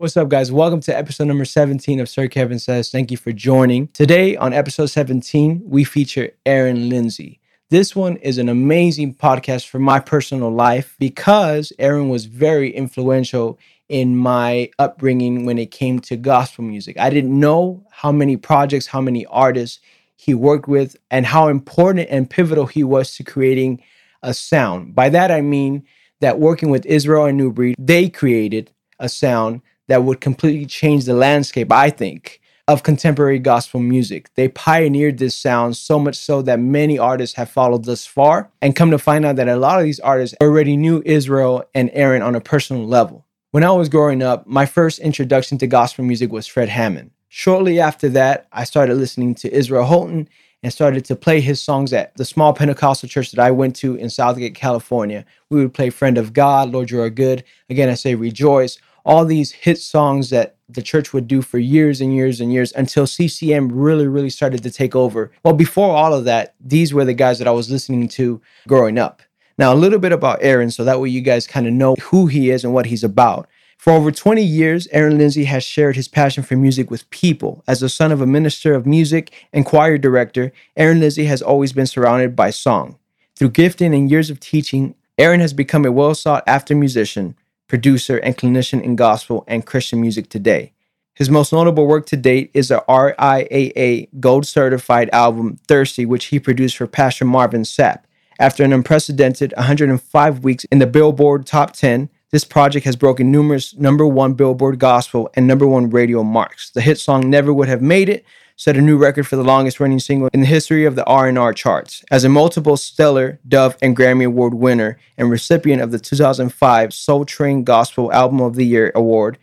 What's up, guys? Welcome to episode number 17 of Sir Kevin Says. Thank you for joining. Today, on episode 17, we feature Aaron Lindsey. This one is an amazing podcast for my personal life because Aaron was very influential in my upbringing when it came to gospel music. I didn't know how many projects, how many artists he worked with, and how important and pivotal he was to creating a sound. By that, I mean that working with Israel and New Breed, they created a sound that would completely change the landscape, I think, of contemporary gospel music. They pioneered this sound so much so that many artists have followed thus far and come to find out that a lot of these artists already knew Israel and Aaron on a personal level. When I was growing up, my first introduction to gospel music was Fred Hammond. Shortly after that, I started listening to Israel Houghton and started to play his songs at the small Pentecostal church that I went to in Southgate, California. We would play Friend of God, Lord, You Are Good. Again, I say Rejoice all these hit songs that the church would do for years and years and years until CCM really, really started to take over. Well, before all of that, these were the guys that I was listening to growing up. Now, a little bit about Aaron, so that way you guys kind of know who he is and what he's about. For over 20 years, Aaron Lindsey has shared his passion for music with people. As the son of a minister of music and choir director, Aaron Lindsey has always been surrounded by song. Through gifting and years of teaching, Aaron has become a well sought after musician producer, and clinician in gospel and Christian music today. His most notable work to date is the RIAA Gold Certified album Thirsty, which he produced for Pastor Marvin Sapp. After an unprecedented 105 weeks in the Billboard Top 10, this project has broken numerous number one Billboard gospel and number one radio marks. The hit song Never Would Have Made It set a new record for the longest running single in the history of the R&R charts. As a multiple stellar Dove and Grammy Award winner and recipient of the 2005 Soul Train Gospel Album of the Year award,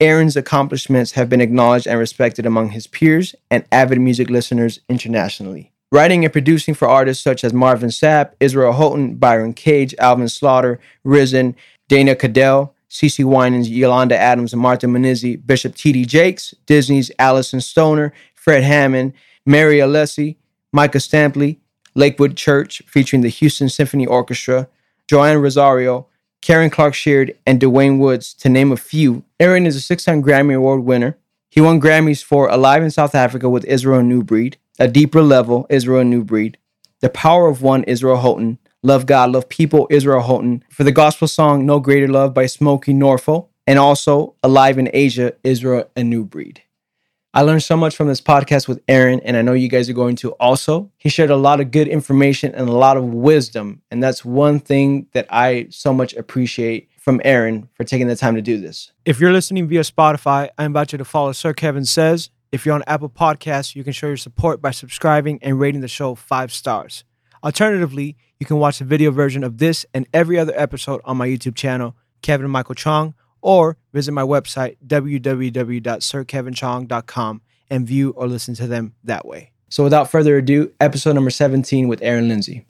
Aaron's accomplishments have been acknowledged and respected among his peers and avid music listeners internationally. Writing and producing for artists such as Marvin Sapp, Israel Houghton, Byron Cage, Alvin Slaughter, Risen, Dana Cadell, CeCe Winans, Yolanda Adams, and Martha Munizzi, Bishop T.D. Jakes, Disney's Alyson Stoner, Fred Hammond, Mary Alessi, Micah Stampley, Lakewood Church featuring the Houston Symphony Orchestra, Joann Rosario, Karen Clark Sheard, and Dwayne Woods, to name a few. Aaron is a six time Grammy Award winner. He won Grammys for Alive in South Africa with Israel New Breed, A Deeper Level, Israel New Breed, The Power of One, Israel Houghton, Love God, Love People, Israel Houghton, for the gospel song No Greater Love by Smokey Norfolk, and also Alive in Asia, Israel a New Breed. I learned so much from this podcast with Aaron, and I know you guys are going to also. He shared a lot of good information and a lot of wisdom. And that's one thing that I so much appreciate from Aaron for taking the time to do this. If you're listening via Spotify, I invite you to follow Sir Kevin Says. If you're on Apple Podcasts, you can show your support by subscribing and rating the show five stars. Alternatively, you can watch the video version of this and every other episode on my YouTube channel, Kevin Michael Chong or visit my website, www.sirkevinchong.com, and view or listen to them that way. So, without further ado, episode number 17 with Aaron Lindsey.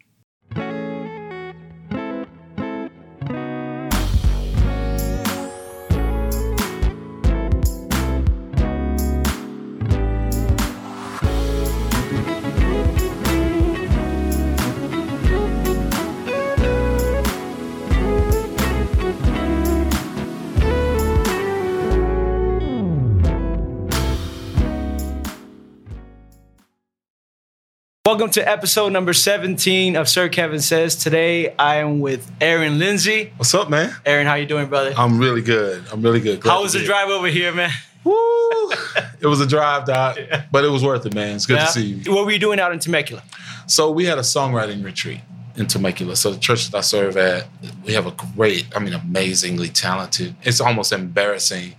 Welcome to episode number 17 of Sir Kevin Says. Today I am with Aaron Lindsey. What's up, man? Aaron, how you doing, brother? I'm really good. I'm really good. Glad how was the drive over here, man? Woo! it was a drive, Doc, yeah. but it was worth it, man. It's good yeah. to see you. What were you doing out in Temecula? So we had a songwriting retreat in Temecula. So the church that I serve at, we have a great, I mean, amazingly talented. It's almost embarrassing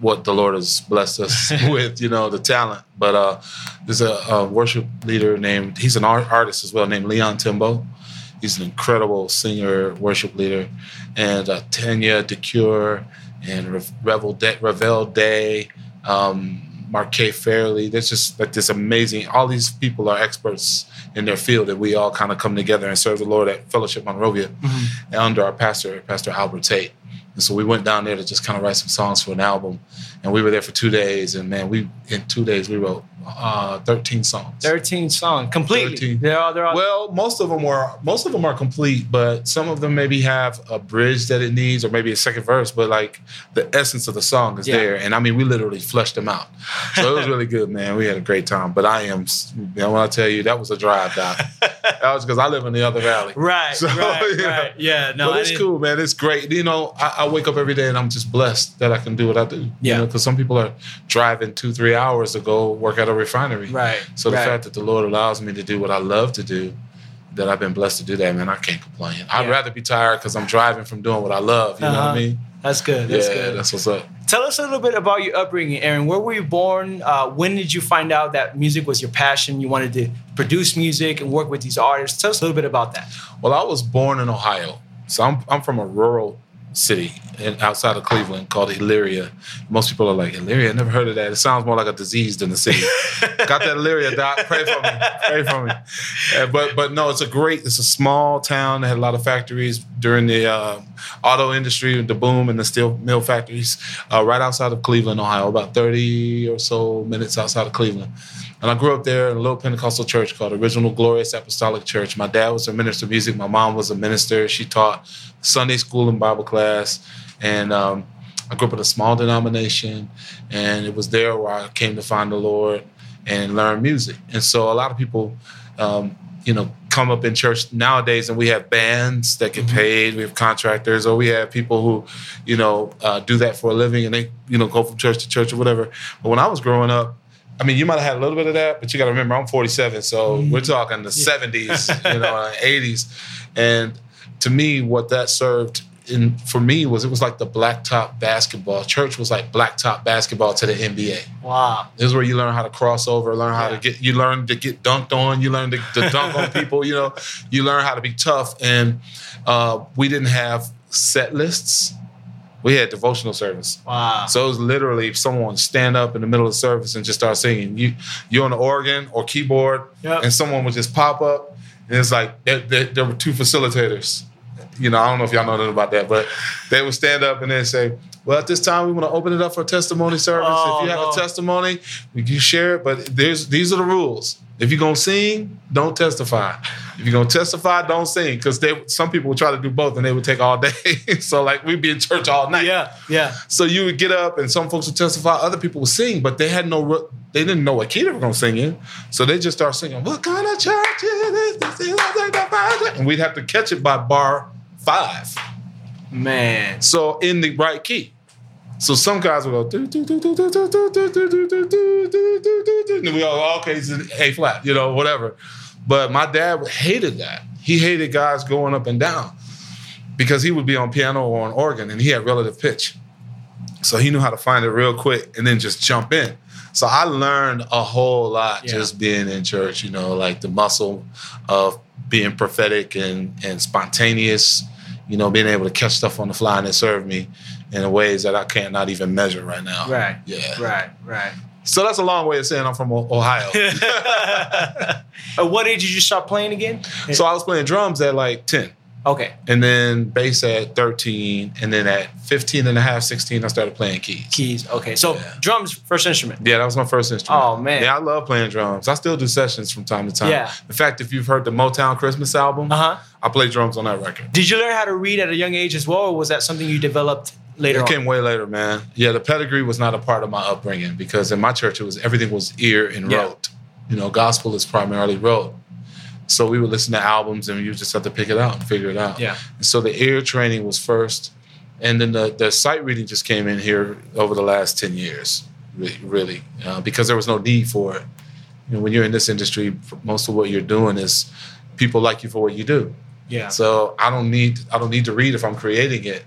what the Lord has blessed us with, you know, the talent. But uh, there's a, a, worship leader named, he's an art, artist as well, named Leon Timbo. He's an incredible singer, worship leader. And uh, Tanya DeCure and Revel Day, Revel Day, um, Marquet Fairley. There's just like this amazing, all these people are experts in their field, and we all kind of come together and serve the Lord at Fellowship Monrovia mm-hmm. under our pastor, Pastor Albert Tate And so we went down there to just kind of write some songs for an album. And we were there for two days. And man, we in two days we wrote uh, 13 songs. 13 songs completely. 13. They're all, they're all, Well, most of them were most of them are complete, but some of them maybe have a bridge that it needs, or maybe a second verse. But like the essence of the song is Yeah. there, and I mean, we literally flushed them out. So it was really good, man. We had a great time. But I am, you know, when I tell you that was a drive, down, that was because I live in the other valley. right, So, right, yeah. right. Yeah, no, but I it's didn't- cool, man. It's great. You know, I, I wake up every day and I'm just blessed that I can do what I do. Yeah. You know, because some people are driving two, three hours to go work at a refinery. Right. So the right. fact that the Lord allows me to do what I love to do, that I've been blessed to do that, man, I can't complain. I'd rather be tired because I'm driving from doing what I love. You know what Uh-huh. I mean? That's good. That's yeah, good. that's what's up. Tell us a little bit about your upbringing, Aaron. Where were you born? Uh, when did you find out that music was your passion? You wanted to produce music and work with these artists. Tell us a little bit about that. Well, I was born in Ohio, so I'm I'm from a rural city in, outside of Cleveland called Elyria. Most people are like Elyria? I never heard of that. It sounds more like a disease than a city. Got that Elyria, doc? Pray for me. Pray for me. Uh, but but no, it's a great. It's a small town that had a lot of factories during the uh, auto industry, the boom and the steel mill factories, uh, right outside of Cleveland, Ohio, about thirty or so minutes outside of Cleveland. And I grew up there in a little Pentecostal church called Original Glorious Apostolic Church. My dad was a minister of music. My mom was a minister. She taught Sunday school and Bible class. And um, I grew up in a small denomination. And it was there where I came to find the Lord and learn music. And so a lot of people, um, you know, come up in church nowadays and we have bands that get paid. We have contractors or we have people who, you know, uh, do that for a living and they, you know, go from church to church or whatever. But when I was growing up, I mean, you might have had a little bit of that, but you got to remember, I'm 47, so we're talking the 70s, you know, uh, 80s, and to me, what that served in for me was it was like the blacktop basketball. Church was like blacktop basketball to the NBA. Wow. This is where you learn how to cross over, learn how Yeah. to get, you learn to get dunked on, you learn to, to dunk on people, you know, you learn how to be tough. And uh, we didn't have set lists. We had devotional service. Wow. So it was literally someone stand up in the middle of the service and just start singing. You you're on the organ or keyboard, Yep. and someone would just pop up, and it's like there, there, there were two facilitators. You know, I don't know if y'all know nothing about that, but they would stand up and then say, "Well, at this time, we want to open it up for testimony service. Oh, if you have no. a testimony, you share it. But there's these are the rules. If you're gonna sing, don't testify. If you're gonna testify, don't sing. Because they some people would try to do both, and they would take all day. so like we'd be in church all night. Yeah. Yeah. So you would get up, and some folks would testify. Other people would sing, but they had no. They didn't know what key they were going to sing in, so they just start singing. What kind of church is this? This is And we'd have to catch it by bar five. Man. So in the right key. So some guys will go, and we all, okay, it's an A flat, you know, whatever. But my dad hated that. He hated guys going up and down because he would be on piano or on organ and he had relative pitch. So he knew how to find it real quick and then just jump in. So I learned a whole lot yeah. just being in church, you know, like the muscle of being prophetic and, and spontaneous, you know, being able to catch stuff on the fly and it served me in ways that I can't not even measure right now. Right. Yeah. Right. Right. So that's a long way of saying I'm from Ohio. At what age did you start playing again? so I was playing drums at like 10 Okay. and then bass at 13 and then at 15 and a half, 16, I started playing keys. Keys. Okay. So Yeah. drums, first instrument. Yeah, that was my first instrument. Oh, man. Yeah, I love playing drums. I still do sessions from time to time. Yeah. In fact, if you've heard the Motown Christmas album, Uh huh. I play drums on that record. Did you learn how to read at a young age as well, or was that something you developed later It on? came way later, man. Yeah, the pedigree was not a part of my upbringing because in my church it was everything was ear and Yeah. rote. You know, gospel is primarily rote. So we would listen to albums and you just have to pick it out and figure it out. Yeah. And so the ear training was first, and then the the sight reading just came in here over the last ten years, really, really uh, because there was no need for it. You know, when you're in this industry, most of what you're doing is people like you for what you do. Yeah. So I don't need I don't need to read if I'm creating it.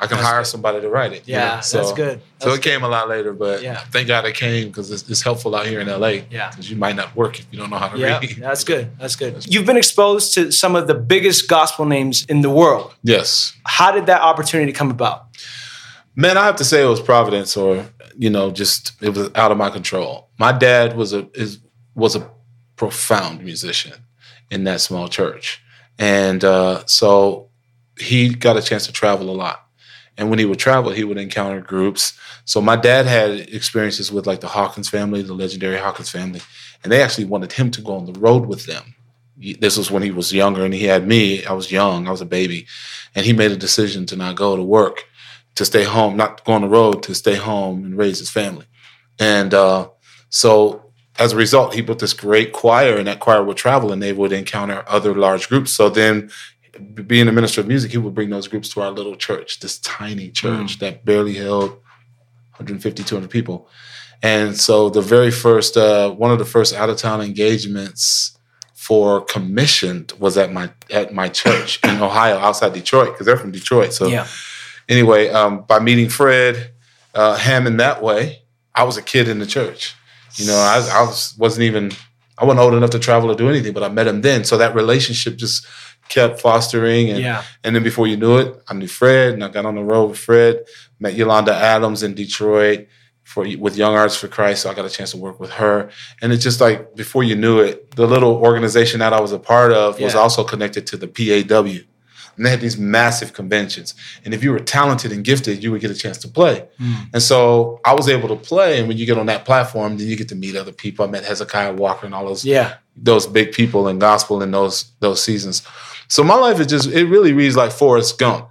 I can That's hire good. somebody to write it. you Yeah, know? that's So- good. So That's it came a lot later, but Yeah. thank God it came because it's, it's helpful out here in LA. Yeah. because you might not work if you don't know how to Yeah, read. that's good. That's good. You've been exposed to some of the biggest gospel names in the world. Yes, How did that opportunity come about? man. I have to say it was providence, or you know, just it was out of my control. My dad was a is was a profound musician in that small church, and uh, so he got a chance to travel a lot. And when he would travel, he would encounter groups. So my dad had experiences with like the Hawkins family, the legendary Hawkins family, and they actually wanted him to go on the road with them. This was when he was younger and he had me. I was young, I was a baby. And he made a decision to not go to work, to stay home, not go on the road, to stay home and raise his family. And uh, so as a result, he built this great choir, and that choir would travel and they would encounter other large groups. So then, being a minister of music, he would bring those groups to our little church, this tiny church mm. that barely held 150, 200 people. And so, the very first, uh, one of the first out of town engagements for commissioned was at my at my church in Ohio, outside Detroit, because they're from Detroit. So, yeah. anyway, um, by meeting Fred uh, Hammond that way, I was a kid in the church you know, I, I was, wasn't even, I wasn't old enough to travel or do anything, but I met him then. So that relationship just kept fostering. And, yeah. and then before you knew it, I knew Fred and I got on the road with Fred, met Yolanda Adams in Detroit for with Young Arts for Christ. So I got a chance to work with her. And it's just like before you knew it, the little organization that I was a part of yeah. was also connected to the PAW. And they had these massive conventions. And if you were talented and gifted, you would get a chance to play. Mm. And so I was able to play. And when you get on that platform, then you get to meet other people. I met Hezekiah Walker and all those yeah. those big people in gospel in those those seasons. So my life is just it really reads like Forrest Gump.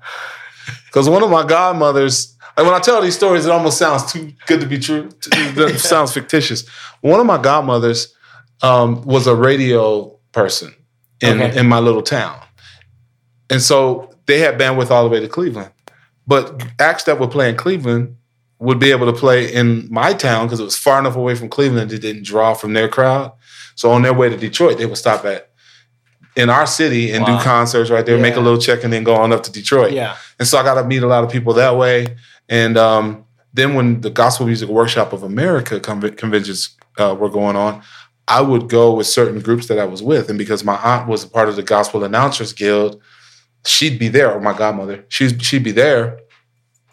Because one of my godmothers, and when I tell these stories, it almost sounds too good to be true. It sounds fictitious. One of my godmothers um, was a radio person in, okay. in my little town. And so they had bandwidth all the way to Cleveland. But acts that would play in Cleveland would be able to play in my town because it was far enough away from Cleveland it didn't draw from their crowd. So on their way to Detroit, they would stop at in our city and wow. do concerts right there, yeah. make a little check, and then go on up to Detroit. Yeah. And so I got to meet a lot of people that way. And um, then when the Gospel Music Workshop of America conventions uh, were going on, I would go with certain groups that I was with. And because my aunt was a part of the Gospel Announcers Guild, she'd be there, or my godmother, she'd she'd be there.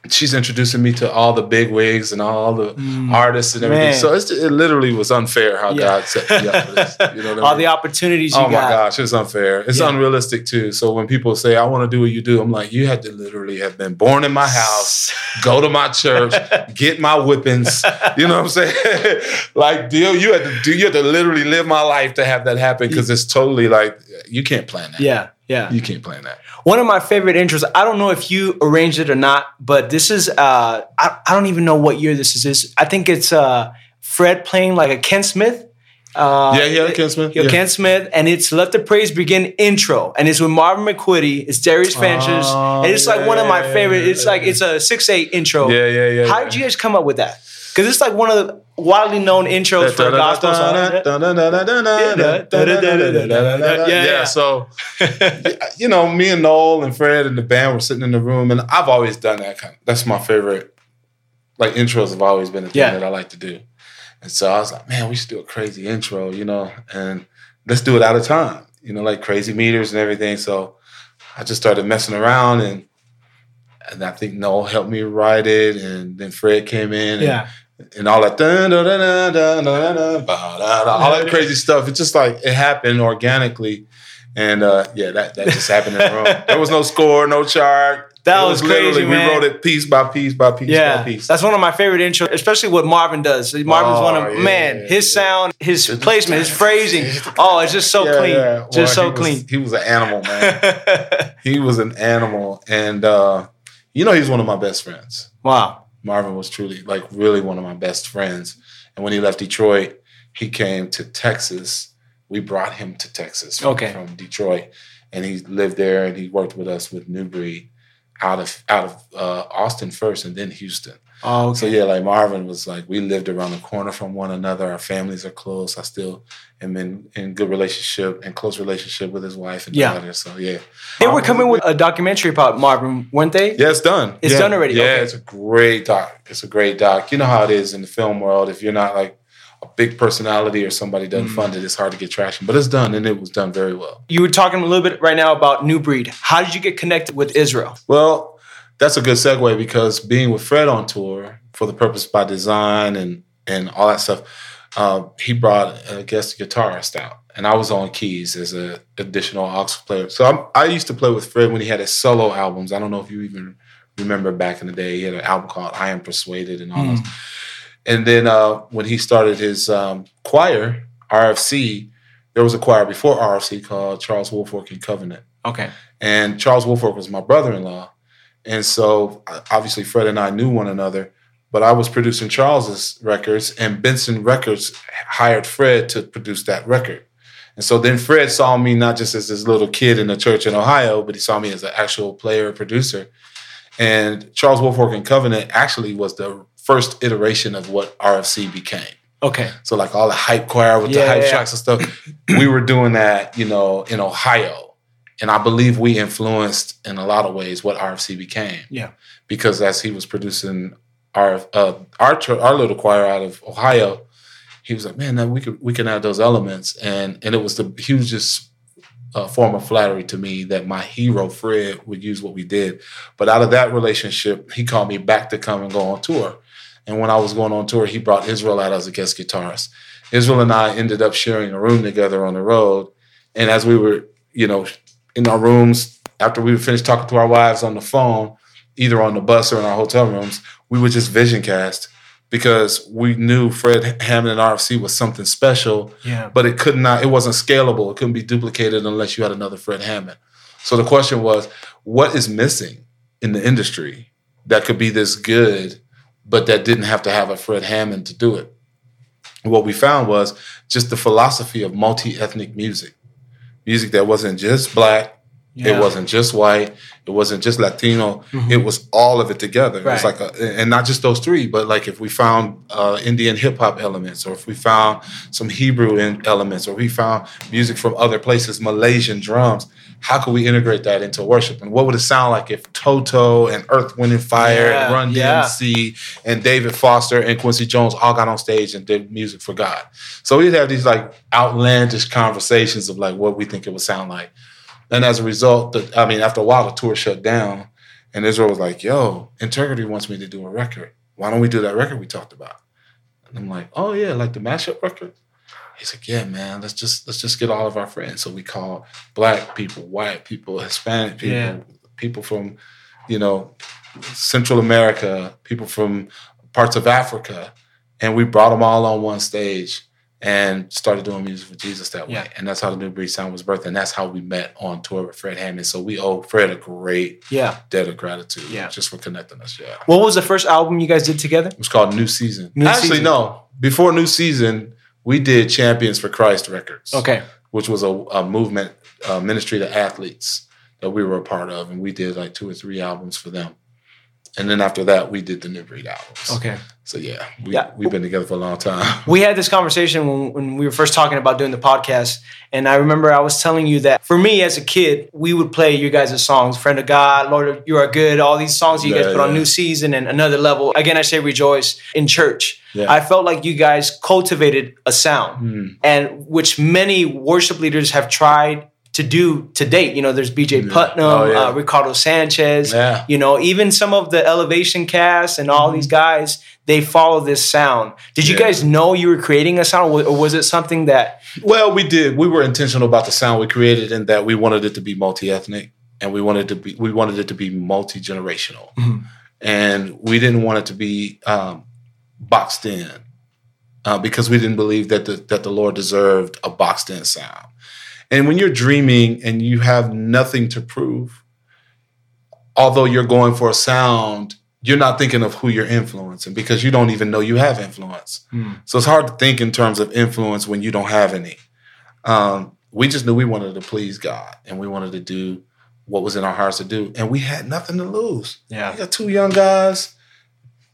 She's introducing me to all the big wigs and all the mm, artists and everything. Man. So it literally was unfair how yeah. God set me up for this. You know all I mean? the opportunities. oh my gosh, it's unfair. It's yeah. unrealistic too. So when people say I want to do what you do, I'm like, you had to literally have been born in my house, go to my church, get my whippings. You know what I'm saying? like, deal. You had to do. You had to literally live my life to have that happen because it's totally like you can't plan that. Yeah. Yeah. You can't plan that. One of my favorite intros, I don't know if you arranged it or not, but this is, uh, I, I don't even know what year this is. This, I think it's uh, Fred playing like a Ken Smith. Uh, yeah, yeah, Ken Smith. Yeah. Ken Smith, and it's "Let the Praise Begin" intro, and it's with Marvin McQuitty. It's Darius Fanches, oh, and it's like one of my favorite. It's like it's a six eight intro. Yeah, yeah, yeah. How did you guys come up with that? Because it's like one of the widely known intros for gospel Yeah, yeah. So, you know, me and Noel and Fred and the band were sitting in the room, and I've always done that kind. That's my favorite. Like intros have always been a thing that I like to do, and so I was like, man, we should do a crazy intro, you know, and let's do it out of time, you know, like crazy meters and everything. So I just started messing around and. And I think Noel helped me write it, and then Fred came in. And, yeah and all that, dun, dun, dun, all that crazy stuff. It's just like it happened organically, and uh, yeah, that that just happened in the room. There was no score, no chart. That was, was, crazy, man. We wrote it piece by piece by piece yeah, by piece. That's one of my favorite intros, especially what Marvin does. Marvin's oh, one of yeah, man, yeah, his sound, his it's placement, his phrasing. Oh, it's just so clean. Well, just so he clean. Was, he was an animal, man. he was an animal, and uh, you know, he's one of my best friends. Wow. Marvin was truly like really one of my best friends. And when he left Detroit, he came to Texas. We brought him to Texas from, okay. from Detroit, and he lived there and he worked with us with New Breed out of out of uh, Austin first and then Houston. Oh, okay. So yeah, like Marvin was like we lived around the corner from one another. Our families are close. I still am in, in good relationship and close relationship with his wife and yeah. daughter. So yeah. They were coming with a documentary about Marvin, weren't they? Yeah, it's done. It's yeah. done already. Yeah, okay. it's a great doc. It's a great doc. You know how it is in the film world. If you're not like a big personality or somebody doesn't mm. fund it, it's hard to get traction. But it's done, and it was done very well. You were talking a little bit right now about New Breed. How did you get connected with Israel? Well, that's a good segue because being with Fred on tour for the purpose by design and and all that stuff, uh, he brought a guest guitarist out, and I was on keys as an additional aux player. So I'm, i used to play with Fred when he had his solo albums. I don't know if you even Remember back in the day, he had an album called I Am Persuaded and all those. And then uh, when he started his um, choir, RFC, there was a choir before RFC called Charles Woolfolk and Covenant. Okay. And Charles Woolfolk was my brother-in-law. And so obviously Fred and I knew one another, but I was producing Charles's records and Benson Records hired Fred to produce that record. And so then Fred saw me not just as this little kid in a church in Ohio, but he saw me as an actual player, producer. And Charles Woolfolk and Covenant actually was the first iteration of what RFC became. Okay. So like all the hype choir with Yeah, the hype yeah. tracks and stuff, we were doing that, you know, in Ohio. And I believe we influenced in a lot of ways what RFC became. Yeah. Because as he was producing our uh, our our little choir out of Ohio, he was like, "Man, now we could we can add those elements," and and it was the hugest uh, form of flattery to me that my hero Fred would use what we did. But out of that relationship, he called me back to come and go on tour. And when I was going on tour, he brought Israel out as a guest guitarist. Israel and I ended up sharing a room together on the road. And as we were, you know, in our rooms, after we would finish talking to our wives on the phone, either on the bus or in our hotel rooms, we would just vision cast because we knew Fred Hammond and RFC was something special Yeah. but it could not it wasn't scalable. It couldn't be duplicated unless you had another fred hammond. So the question was what is missing in the industry that could be this good but that didn't have to have a fred hammond to do it? What we found was just the philosophy of multi-ethnic music music that wasn't just black Yeah. it wasn't just white. It wasn't just Latino. Mhm. It was all of it together. It was like, a, and not just those three, but like if we found uh, Indian hip hop elements, or if we found some Hebrew in elements, or we found music from other places, Malaysian drums, how could we integrate that into worship? And what would it sound like if Toto and Earth, Wind and Fire Yeah, and Run yeah. DMC and David Foster and Quincy Jones all got on stage and did music for God? So we'd have these like outlandish conversations of like what we think it would sound like. And as a result, the, I mean, after a while, the tour shut down, and Israel was like, "Yo, Integrity wants me to do a record. Why don't we do that record we talked about?" And I'm like, "Oh yeah, like the mashup record." He's like, "Yeah, man. Let's just let's just get all of our friends." So we called black people, white people, Hispanic people, Yeah. people from, you know, Central America, people from parts of Africa, and we brought them all on one stage and started doing music for Jesus that way. Yeah. And that's how the New Breed Sound was birthed. And that's how we met on tour with Fred Hammond. So we owe Fred a great Yeah. debt of gratitude Yeah. just for connecting us. Yeah. What was the first album you guys did together? It was called New Season. New Actually, Season. no. Before New Season, we did Champions for Christ Records, Okay. which was a, a movement, uh, ministry to athletes that we were a part of. And we did like two or three albums for them. And then after that, we did the New Breed albums. Okay. So yeah, we, Yeah. we've been together for a long time. We had this conversation when, when we were first talking about doing the podcast. And I remember I was telling you that for me as a kid, we would play you guys' songs, Friend of God, Lord, You Are Good, all these songs you guys Yeah, put on. New Season and Another Level. Again, I say rejoice in church. Yeah. I felt like you guys cultivated a sound. Hmm. and which many worship leaders have tried to do to date. You know, there's BJ Yeah. Putnam, Oh, yeah. uh, Ricardo Sanchez. Yeah. You know, even some of the Elevation cast and all these guys, they follow this sound. Did you Mm-hmm. Guys know you were creating a sound, or was it something that? Well, we did. We were intentional about the sound we created and that we wanted it to be multi-ethnic and we wanted to be we wanted it to be multi-generational. Mhm. And we didn't want it to be um, boxed in uh, because we didn't believe that the that the Lord deserved a boxed in sound. And when you're dreaming and you have nothing to prove, although you're going for a sound, you're not thinking of who you're influencing because you don't even know you have influence. So it's hard to think in terms of influence when you don't have any. Um, we just knew we wanted to please God and we wanted to do what was in our hearts to do. And we had nothing to lose. Yeah. We got two young guys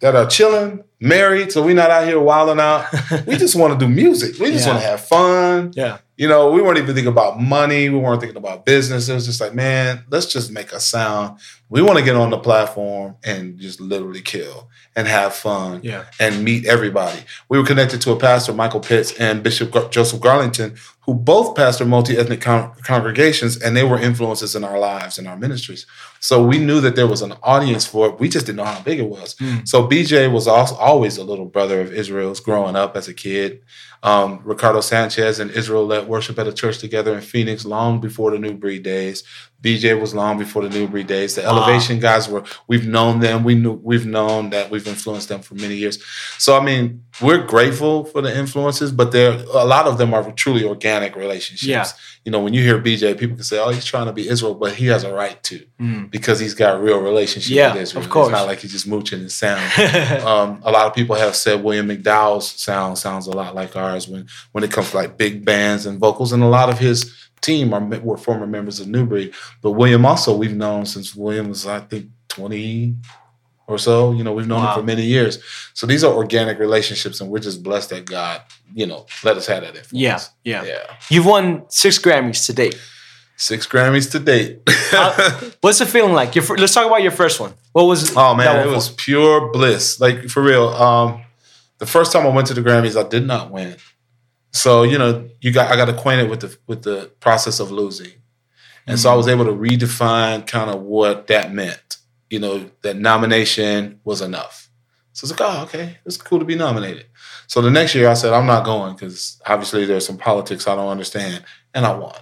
that are chilling, married, so we're not out here wilding out. We just want to do music. We just Yeah. want to have fun. Yeah. You know, we weren't even thinking about money. We weren't thinking about business. It was just like, man, let's just make a sound. We want to get on the platform and just literally kill and have fun Yeah. and meet everybody. We were connected to a pastor, Michael Pitts, and Bishop Gar- Joseph Garlington, who both pastor multi ethnic con- congregations, and they were influences in our lives and our ministries. So we knew that there was an audience for it. We just didn't know how big it was. Mm. So BJ was also always a little brother of Israel's growing up as a kid. Um, Ricardo Sanchez and Israel led worship at a church together in Phoenix long before the New Breed days. BJ was long before the New Breed days. The Wow. Elevation guys were. We've known them. We knew. We've known that we've influenced them for many years. So I mean, we're grateful for the influences, but there a lot of them are truly organic relationships. Yeah. You know, when you hear BJ, people can say, "Oh, he's trying to be Israel," but he has a right to Mm. because he's got real relationship Yeah, with Israel. of course. It's not like he's just mooching his sound. um, a lot of people have said William McDowell's sound sounds a lot like ours when when it comes to like big bands and vocals, and a lot of his team are were former members of New Breed. But William also we've known since William was I think twenty or so. You know, we've known Wow. him for many years. So these are organic relationships, and we're just blessed that God, you know, let us have that influence. yeah, yeah. yeah. You've won six Grammys to date. Six Grammys to date. How- What's the feeling like? Your, let's talk about your first one. What was? Oh man, it was for? pure bliss. Like for real. Um, the first time I went to the Grammys, I did not win. So you know, you got I got acquainted with the with the process of losing, and so I mm-hmm. was able to redefine kind of what that meant. You know, that nomination was enough. So it's like, oh, okay, it's cool to be nominated. So the next year, I said I'm not going because obviously there's some politics I don't understand, and I won.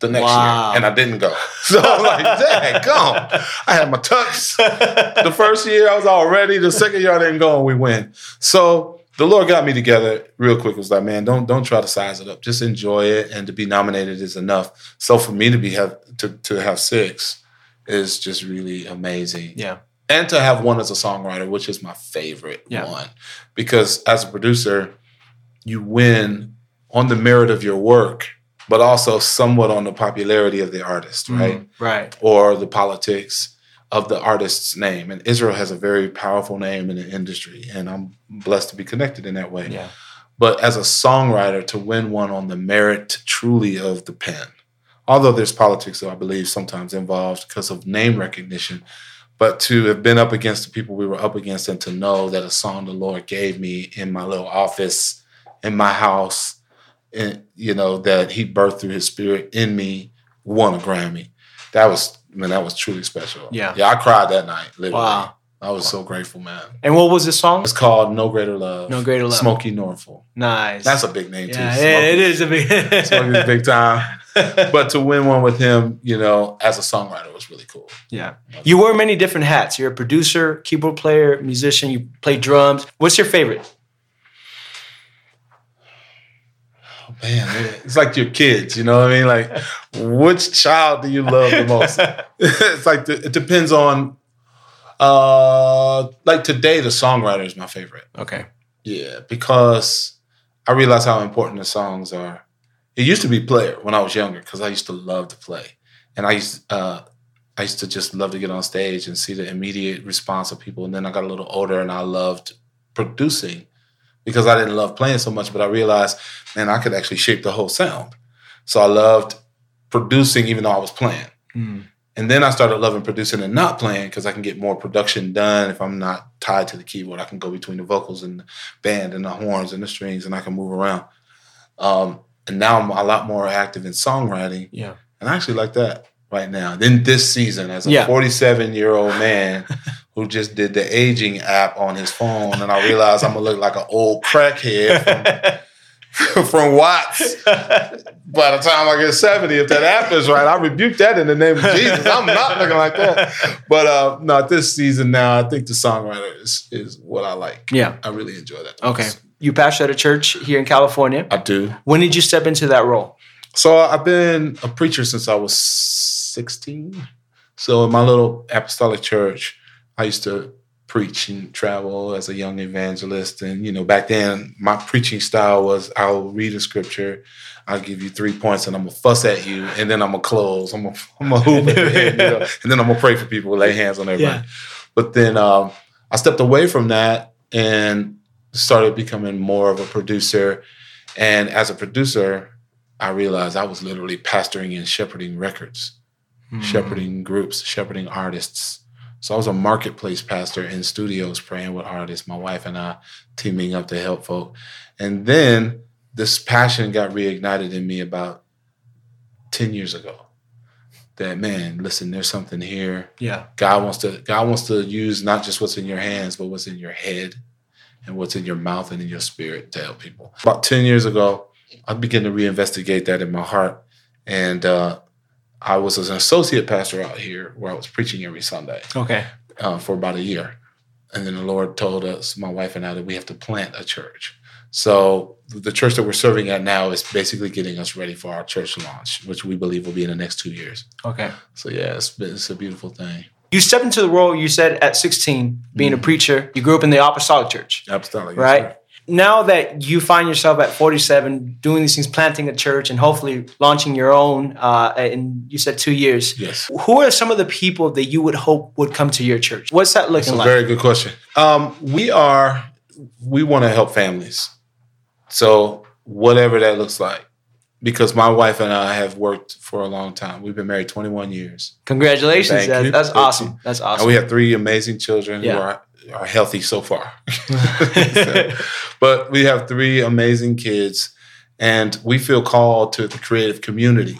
The next Wow. year, and I didn't go. So I'm like, dang, gone. I had my tux the first year I was all ready. The second year I didn't go and we win. So the Lord got me together real quick. Was like, man, don't don't try to size it up. Just enjoy it, and to be nominated is enough. So for me to be have to to have six is just really amazing. Yeah. And to have one as a songwriter, which is my favorite Yeah. one, because as a producer, you win on the merit of your work, but also somewhat on the popularity of the artist, right? Mm, right. or the politics of the artist's name. And Israel has a very powerful name in the industry, and I'm blessed to be connected in that way. Yeah. But as a songwriter, to win one on the merit truly of the pen, although there's politics that I believe sometimes involved because of name recognition, but to have been up against the people we were up against and to know that a song the Lord gave me in my little office, in my house, and you know, that He birthed through His Spirit in me, won a Grammy. That was, man, that was truly special. Yeah. Yeah, I cried that night, literally. Wow. I was so grateful, man. And what was the song? It's called No Greater Love. No Greater Love. Smokey Norfolk. Nice. That's a big name too. Smokey. yeah, it is a big. Smokey's big time. But to win one with him, you know, as a songwriter was really cool. yeah. You wear many different hats. You're a producer, keyboard player, musician. You play drums. What's your favorite? Oh, man, it's like your kids, you know what I mean? Like, which child do you love the most? it's like the, it depends on. Uh, like today, the songwriter is my favorite. Okay. Yeah, because I realize how important the songs are. It used to be player when I was younger because I used to love to play, and I used uh, I used to just love to get on stage and see the immediate response of people. And then I got a little older and I loved producing because I didn't love playing so much, but I realized, man, I could actually shape the whole sound. So I loved producing even though I was playing. Mm. And then I started loving producing and not playing because I can get more production done if I'm not tied to the keyboard. I can go between the vocals and the band and the horns and the strings and I can move around. Um, and now I'm a lot more active in songwriting. Yeah. And I actually like that right now. Then this season, as a Yeah. 47 year old man who just did the aging app on his phone, and I realized I'm gonna look like an old crackhead from, from Watts by the time I get 70, if that app is right, I rebuke that in the name of Jesus. I'm not looking like that. But uh, no, this season now, I think the songwriter is, is what I like. Yeah. I really enjoy that. Okay. You pastor at a church here in California. I do. When did you step into that role? So I've been a preacher since I was 16. So in my little apostolic church, I used to preach and travel as a young evangelist. And, you know, back then my preaching style was I'll read a scripture, I'll give you three points and I'm gonna fuss at you and then I'm gonna close. I'm gonna, I'm gonna hoop end, you know, and then I'm gonna pray for people, lay hands on everybody. Yeah. But then um, I stepped away from that and started becoming more of a producer. And as a producer, I realized I was literally pastoring and shepherding records, Mm. shepherding groups, shepherding artists. So I was a marketplace pastor in studios praying with artists, my wife and I teaming up to help folk. And then this passion got reignited in me about 10 years ago. that man, listen, there's something here. Yeah. God wants to God wants to use not just what's in your hands, but what's in your head and what's in your mouth and in your spirit to help people. About 10 years ago, I began to reinvestigate that in my heart. And uh, I was an associate pastor out here where I was preaching every Sunday Okay. uh, for about a year. And then the Lord told us, my wife and I, that we have to plant a church. So the church that we're serving at now is basically getting us ready for our church launch, which we believe will be in the next two years. Okay. So yeah, it's, it's a beautiful thing. You stepped into the role you said at 16, being a preacher. You grew up in the apostolic church. Apostolic, right? sir. Now that you find yourself at 47 doing these things, planting a church and hopefully launching your own, uh, in you said two years. Yes. Who are some of the people that you would hope would come to your church? What's that That's looking a like? very good question. Um, we are we want to help families. So whatever that looks like, because my wife and I have worked for a long time. We've been married 21 years, Congratulations. That- that's awesome. That's awesome. and we have three amazing children Yeah. who are are healthy so far. So, but we have three amazing kids, and we feel called to the creative community.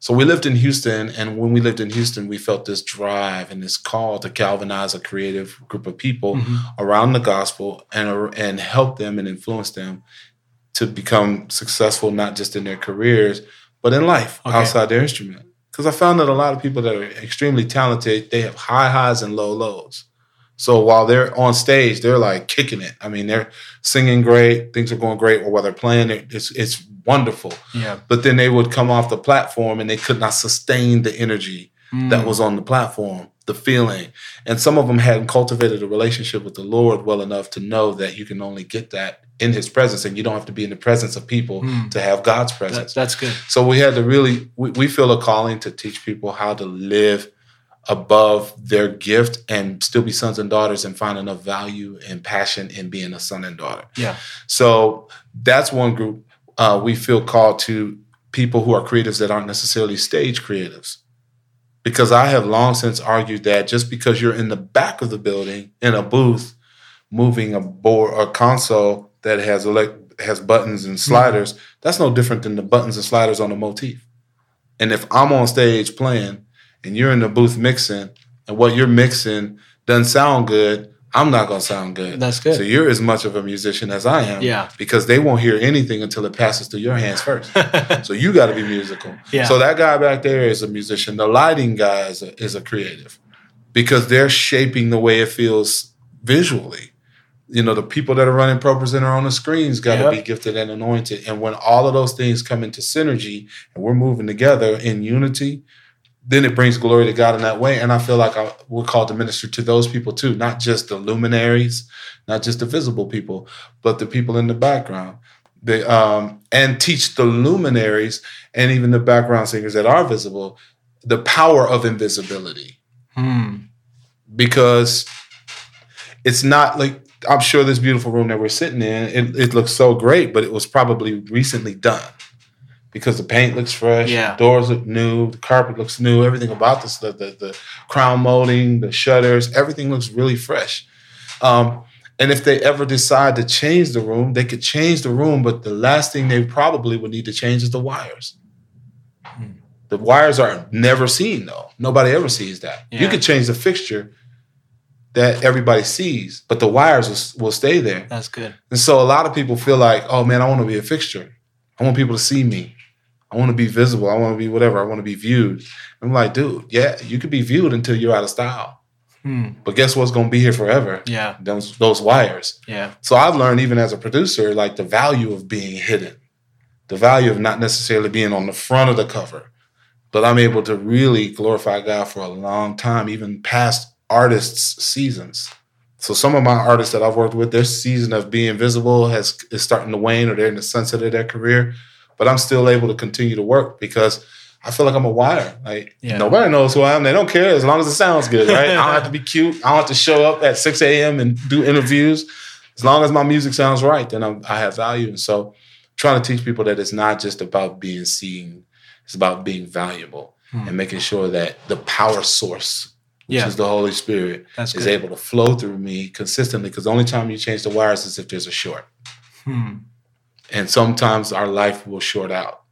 So we lived in Houston, and when we lived in Houston, we felt this drive and this call to galvanize a creative group of people Mhm. around the gospel and and help them and influence them to become successful, not just in their careers, but in life Okay. outside their instrument. Because I found that a lot of people that are extremely talented, they have high highs and low lows. So while they're on stage, they're like kicking it. I mean, they're singing great, things are going great, or while they're playing, it, it's it's wonderful. Yeah. But then they would come off the platform and they could not sustain the energy Mm. that was on the platform, the feeling. And some of them hadn't cultivated a relationship with the Lord well enough to know that you can only get that in his presence and you don't have to be in the presence of people Mm. to have God's That- presence. that's good. so we had to really, we, we feel a calling to teach people how to live above their gift and still be sons and daughters and find enough value and passion in being a son and daughter. Yeah. So that's one group. Uh, we feel called to people who are creatives that aren't necessarily stage creatives. Because I have long since argued that just because you're in the back of the building in a booth, moving a board or console that has elect has buttons and sliders, that's no different than the buttons and sliders on a motif. And if I'm on stage playing and you're in the booth mixing, and what you're mixing doesn't sound good, I'm not gonna sound good. That's good. So you're as much of a musician as I am. Yeah. Because they won't hear anything until it passes through your hands first. so you got to be musical. Yeah. So that guy back there is a musician. The lighting guy is a, is a creative because they're shaping the way it feels visually. You know, the people that are running ProPresenter on the screens got to Yep. be gifted and anointed. And when all of those things come into synergy and we're moving together in unity, then it brings glory to God in that way. And I feel like I, we're called to minister to those people too, not just the luminaries, not just the visible people, but the people in the background. They, um, and teach the luminaries and even the background singers that are visible the power of invisibility Hmm. because it's not like I'm sure this beautiful room that we're sitting in, it, it looks so great, but it was probably recently done because the paint looks fresh, Yeah. doors look new, the carpet looks new, everything about this, the, the, the crown molding, the shutters, everything looks really fresh. Um, and if they ever decide to change the room, they could change the room, but the last thing they probably would need to change is the wires. Hmm. The wires are never seen though. Nobody ever sees that. You Yeah. could change the fixture that everybody sees, but the wires will, will stay there. That's good. And so a lot of people feel like, oh man, I want to be a fixture. I want people to see me. I want to be visible. I want to be whatever. I want to be viewed. I'm like, dude, yeah, you could be viewed until you're out of style. Hmm. But guess what's going to be here forever? Yeah. Those those wires. Yeah. So I've learned even as a producer, like the value of being hidden, the value of not necessarily being on the front of the cover, but I'm able to really glorify God for a long time, even past artists' seasons. So some of my artists that I've worked with, their season of being visible has is starting to wane, or they're in the sunset of their career, but I'm still able to continue to work because I feel like I'm a wire. Like Yeah. nobody knows who I am. They don't care as long as it sounds good, right? I don't have to be cute. I don't have to show up at 6 a.m. and do interviews. As long as my music sounds right, then I'm, I have value. And so, trying to teach people that it's not just about being seen; it's about being valuable Hmm. and making sure that the power source, which Yeah. is the Holy Spirit, That's is good. able to flow through me consistently. Because the only time you change the wires is if there's a short. Hmm. And sometimes our life will short out.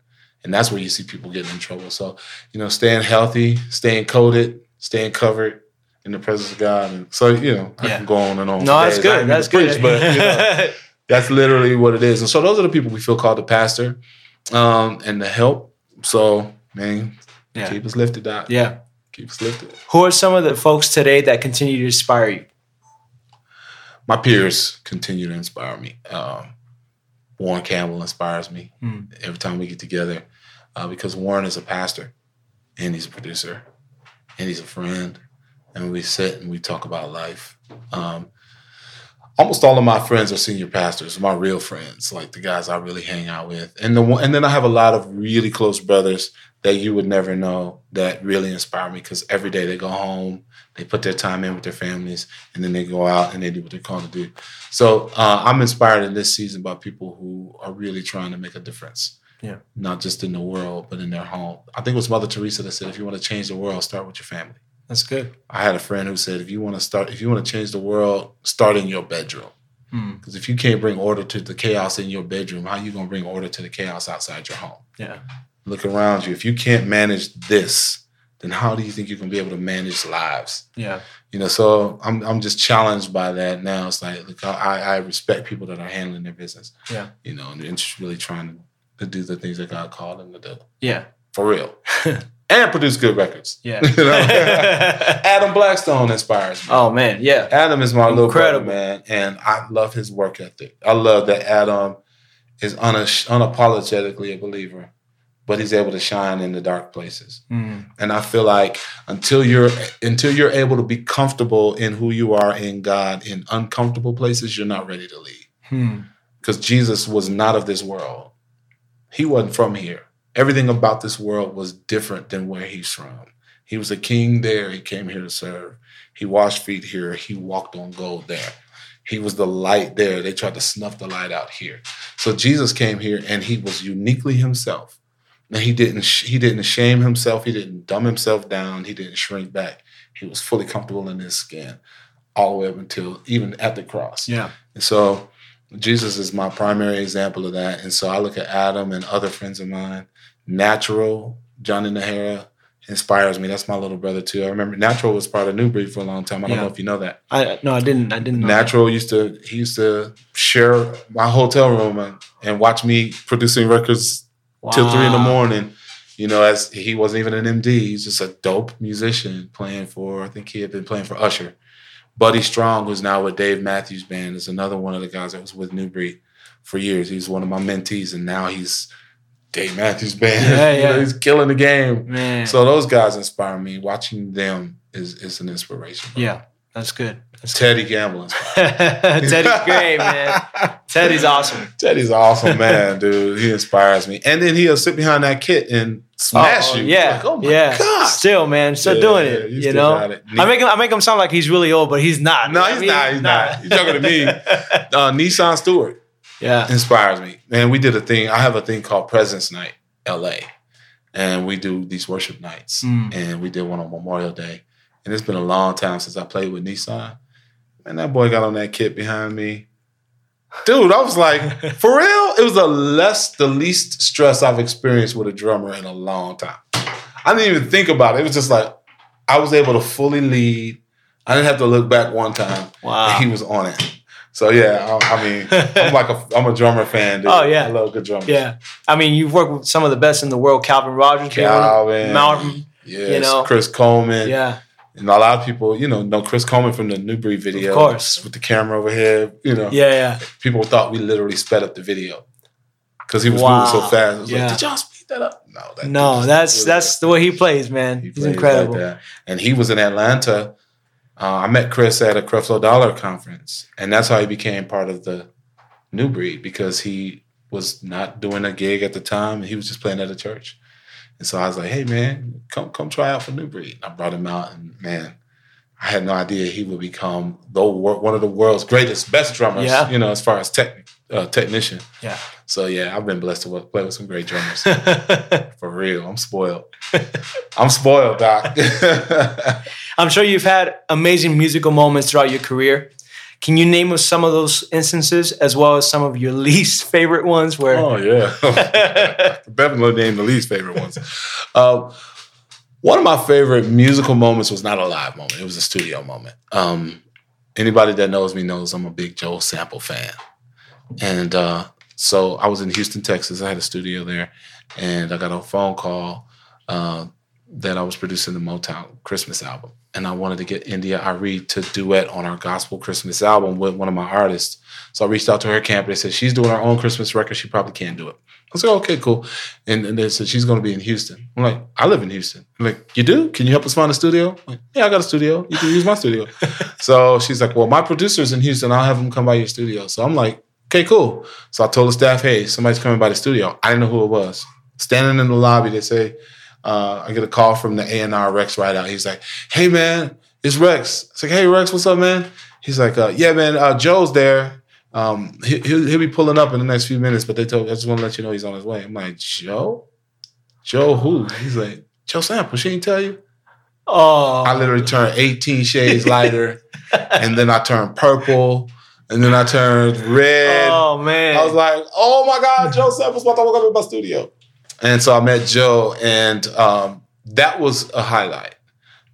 And that's where you see people getting in trouble. So, you know, staying healthy, staying coated, staying covered in the presence of God. And so, you know, I Yeah. can go on and on. No, that's days. Good. That's good. preach, but you know, that's literally what it is. And so those are the people we feel called to pastor um, and to help. So, man, Yeah. keep us lifted, up yeah. Keep us lifted. Who are some of the folks today that continue to inspire you? My peers continue to inspire me. Um, Warren Campbell inspires me Hmm. every time we get together uh, because Warren is a pastor and he's a producer and he's a friend. And we sit and we talk about life. Um, almost all of my friends are senior pastors, my real friends, like the guys I really hang out with. And the one, and then I have a lot of really close brothers that you would never know that really inspire me because every day they go home, they put their time in with their families, and then they go out and they do what they're called to do. So uh, I'm inspired in this season by people who are really trying to make a difference. Yeah. Not just in the world, but in their home. I think it was Mother Teresa that said, if you want to change the world, start with your family. That's good. I had a friend who said, if you want to start, if you want to change the world, start in your bedroom. Hmm. Because if you can't bring order to the chaos in your bedroom, how are you gonna bring order to the chaos outside your home? Yeah. Look around you. If you can't manage this, then how do you think you can be able to manage lives? Yeah. You know, so I'm I'm just challenged by that now. It's like look, I, I respect people that are handling their business. Yeah. You know, and, just really trying to to do the things that God called them to do. Yeah. For real. and produce good records. Yeah. You know? Adam Blackstone inspires me. oh man. Yeah. Adam is my little Incredible. brother, man, and I love his work ethic. I love that Adam is unash- unapologetically a believer, but he's able to shine in the dark places. Hmm. And I feel like until you're until you're able to be comfortable in who you are in God in uncomfortable places, you're not ready to lead. Hmm. Because Jesus was not of this world. He wasn't from here. Everything about this world was different than where he's from. He was a king there. He came here to serve. He washed feet here. He walked on gold there. He was the light there. They tried to snuff the light out here. So Jesus came here and he was uniquely himself. And he didn't he didn't shame himself. He didn't dumb himself down. He didn't shrink back. He was fully comfortable in his skin all the way up until even at the cross. Yeah. And so Jesus is my primary example of that. And so I look at Adam and other friends of mine. Natural, Johnny Nahara inspires me. That's my little brother too. I remember Natural was part of New Breed for a long time. I don't Yeah. know if you know that. I no, I didn't. I didn't. Know Natural used to he used to share my hotel room and, and watch me producing records that. till three in the morning. You know, as he wasn't even an MD, he's just a dope musician playing for. I think he had been playing for Usher. Buddy Strong, who's now with Dave Matthews Band, is another one of the guys that was with New Breed for years. He's one of my mentees, and now he's Dave Matthews Band. Yeah, You know, yeah. he's killing the game. Man. So those guys inspire me. Watching them is is an inspiration. yeah, that's good. That's Teddy Campbell inspires Teddy's great, man. Teddy's awesome. Teddy's awesome, man, dude. He inspires me. And then he'll sit behind that kit and smash Oh, you. Yeah. Like, oh my yeah. God. Still, man, still Yeah, doing it. you know. I make him. I make him sound like he's really old, but he's not. No, I he's mean, not. He's not. He's talking to me. Uh, Nisan Stewart yeah. inspires me. And we did a thing. I have a thing called Presence Night, LA. And we do these worship nights. Mm. And we did one on Memorial Day. And it's been a long time since I played with Nisan. And that boy got on that kit behind me. Dude, I was like, for real? It was the less, the least stress I've experienced with a drummer in a long time. I didn't even think about it. It was just like I was able to fully lead. I didn't have to look back one time. Wow. He was on it. So yeah, I, I mean, I'm like a, I'm a drummer fan. Dude. Oh, yeah. I love good drummers. Yeah. I mean, you've worked with some of the best in the world. Calvin Rodgers, being one of- Calvin, Mountain. yes, you know. Chris Coleman, Yeah. And a lot of people, you know, know Chris Coleman from the New Breed video, Of course. with the camera over here. You know, Yeah. Yeah. people thought we literally sped up the video because he was Wow. moving so fast. It was Yeah. like, did y'all speed that up? No, that No, that's really that's the way he plays, man. He He's plays like incredible. that. And he was in Atlanta. Uh, I met Chris at a Creflo Dollar conference, and that's how he became part of the New Breed because he was not doing a gig at the time, he was just playing at a church. And so I was like, "Hey, man, come come try out for New Breed." And I brought him out, and man, I had no idea he would become the one of the world's greatest, best drummers. Yeah. You know, as far as tech uh, technician. Yeah. So yeah, I've been blessed to wo- play with some great drummers. For real, I'm spoiled. I'm spoiled, Doc. I'm sure you've had amazing musical moments throughout your career. Can you name us some of those instances as well as some of your least favorite ones? Where oh yeah, definitely name the least favorite ones. Uh, one of my favorite musical moments was not a live moment; it was a studio moment. Um, anybody that knows me knows I'm a big Joe Sample fan, and uh, so I was in Houston, Texas. I had a studio there, and I got a phone call uh, that I was producing the Motown Christmas album, and I wanted to get India.Arie to duet on our gospel Christmas album with one of my artists. So I reached out to her camp. They said she's doing her own Christmas record. She probably can't do it. I said, okay, cool. And, and they said she's going to be in Houston. I'm like, I live in Houston. I'm like, you do? Can you help us find a studio? I'm like, yeah, I got a studio. You can use my studio. so she's like, well, my producer's in Houston. I'll have him come by your studio. So I'm like, okay, cool. So I told the staff, hey, somebody's coming by the studio. I didn't know who it was. Standing in the lobby, they say, uh, I get a call from the A&R Rex right out. He's like, hey, man, it's Rex. It's like, hey, Rex, what's up, man? He's like, uh, yeah, man, uh, Joe's there. Um, he, will he'll be pulling up in the next few minutes, but they told I just want to let you know he's on his way. I'm like, Joe? Joe who? He's like, Joe Sample, she ain't tell you? Oh. I literally turned 18 shades lighter, and then I turned purple, and then I turned red. Oh man. I was like, oh my God, Joe Sample's about to walk up in my studio. And so I met Joe, and um, that was a highlight.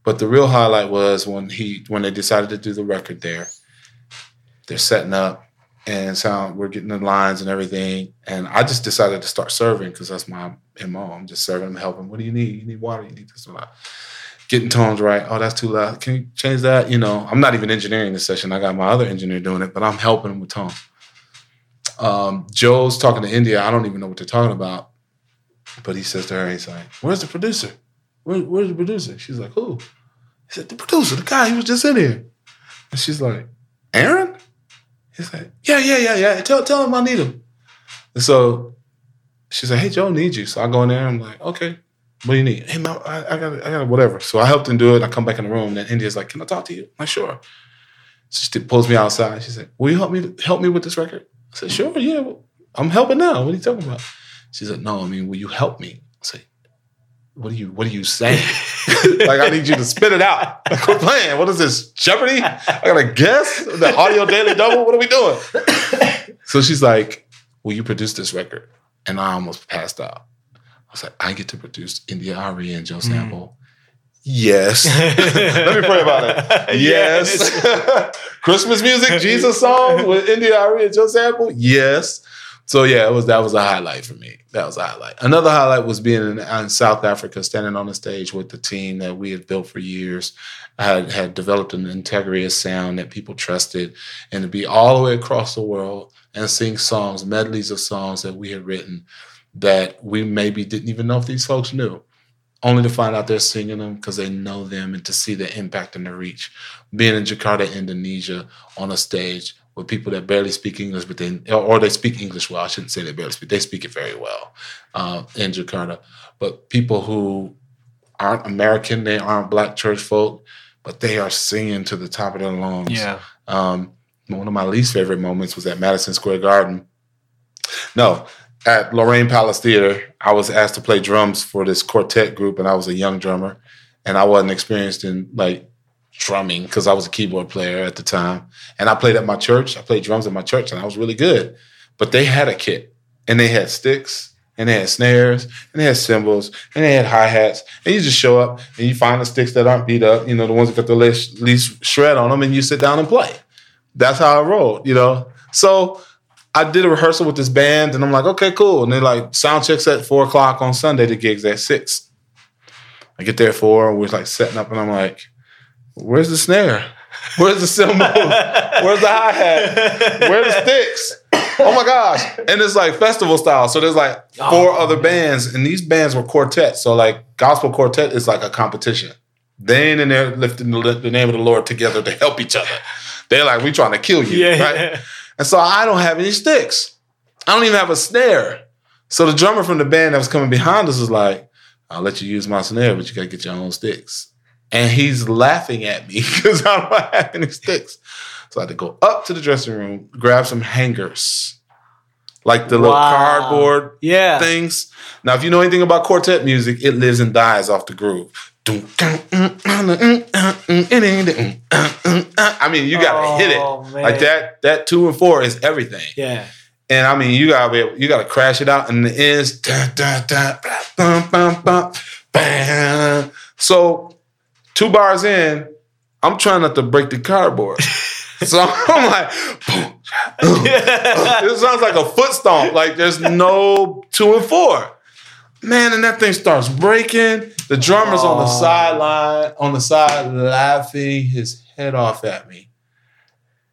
But the real highlight was when he when they decided to do the record there. They're setting up and sound we're getting the lines and everything. And I just decided to start serving because that's my MO. I'm just serving them, helping. What do you need? You need water, you need this and that. Getting tones right. Oh, that's too loud. Can you change that? You know, I'm not even engineering the session. I got my other engineer doing it, but I'm helping him with tone. Um, Joe's talking to India. I don't even know what they're talking about. But he says to her, he's like, Where's the producer? Where, where's the producer? She's like, Who? He said, The producer, the guy, he was just in here. And she's like, Aaron? He's like, yeah, yeah, yeah, yeah. Tell tell him I need him. And so she's like, hey, Joe needs you. So I go in there. I'm like, okay, what do you need? Hey, I, I got I got whatever. So I helped him do it. I come back in the room. And then India's like, can I talk to you? I'm like, sure. So she pulls me outside. She said, will you help me help me with this record? I said, sure, yeah. I'm helping now. What are you talking about? She said, no, I mean, will you help me? I said, what are you what are you saying? like I need you to spit it out. Like we're playing. What is this? Jeopardy? I gotta guess? The audio daily double? What are we doing? so she's like, Will you produce this record? And I almost passed out. I was like, I get to produce India.Arie and Joe mm. Sample. Mm. Yes. Let me pray about it. Yes. yes. Christmas music, Jesus songs with India.Arie and Joe Sample. Yes. So yeah, it was that was a highlight for me. That was a highlight. Another highlight was being in, in, South Africa, standing on the stage with the team that we had built for years. Had, had developed an integrity of sound that people trusted, and to be all the way across the world and sing songs, medleys of songs that we had written that we maybe didn't even know if these folks knew only to find out they're singing them because they know them and to see the impact and the reach. Being in Jakarta, Indonesia, on a stage with people that barely speak English, but they or they speak English well. I shouldn't say they barely speak; they speak it very well uh, in Jakarta. But people who aren't American, they aren't Black church folk, but they are singing to the top of their lungs. Yeah. Um, one of my least favorite moments was at Madison Square Garden. No, at Lorraine Palace Theater, I was asked to play drums for this quartet group, and I was a young drummer, and I wasn't experienced in like drumming because I was a keyboard player at the time. And I played at my church. I played drums at my church and I was really good. But they had a kit and they had sticks and they had snares and they had cymbals and they had hi-hats. And you just show up and you find the sticks that aren't beat up, you know, the ones that got the least, least shred on them and you sit down and play. That's how I rolled, you know. So I did a rehearsal with this band and I'm like, okay, cool. And they're like sound checks at four o'clock on Sunday, the gigs at six. I get there at four and we're like setting up and I'm like, Where's the snare? Where's the cymbals? Where's the hi hat? Where's the sticks? Oh my gosh! And it's like festival style. So there's like four oh, other bands, and these bands were quartets. So like gospel quartet is like a competition. They ain't in there lifting the, name of the Lord together to help each other. They're like, we trying to kill you, yeah. right? And so I don't have any sticks. I don't even have a snare. So the drummer from the band that was coming behind us was like, I'll let you use my snare, but you gotta get your own sticks and he's laughing at me because I don't have any sticks. So I had to go up to the dressing room, grab some hangers, like the wow. little cardboard yeah. things. Now, if you know anything about quartet music, it lives and dies off the groove. I mean, you gotta hit Oh, it man. like that. That two and four is everything. Yeah. And I mean, you gotta be able, you gotta crash it out, and the ends. Dun, dun, dun, bum, bum, bum, bam. So two bars in, I'm trying not to break the cardboard. so I'm like, boom, it sounds like a foot stomp. Like there's no two and four. Man, and that thing starts breaking. The drummer's on the sideline, on the side, laughing his head off at me.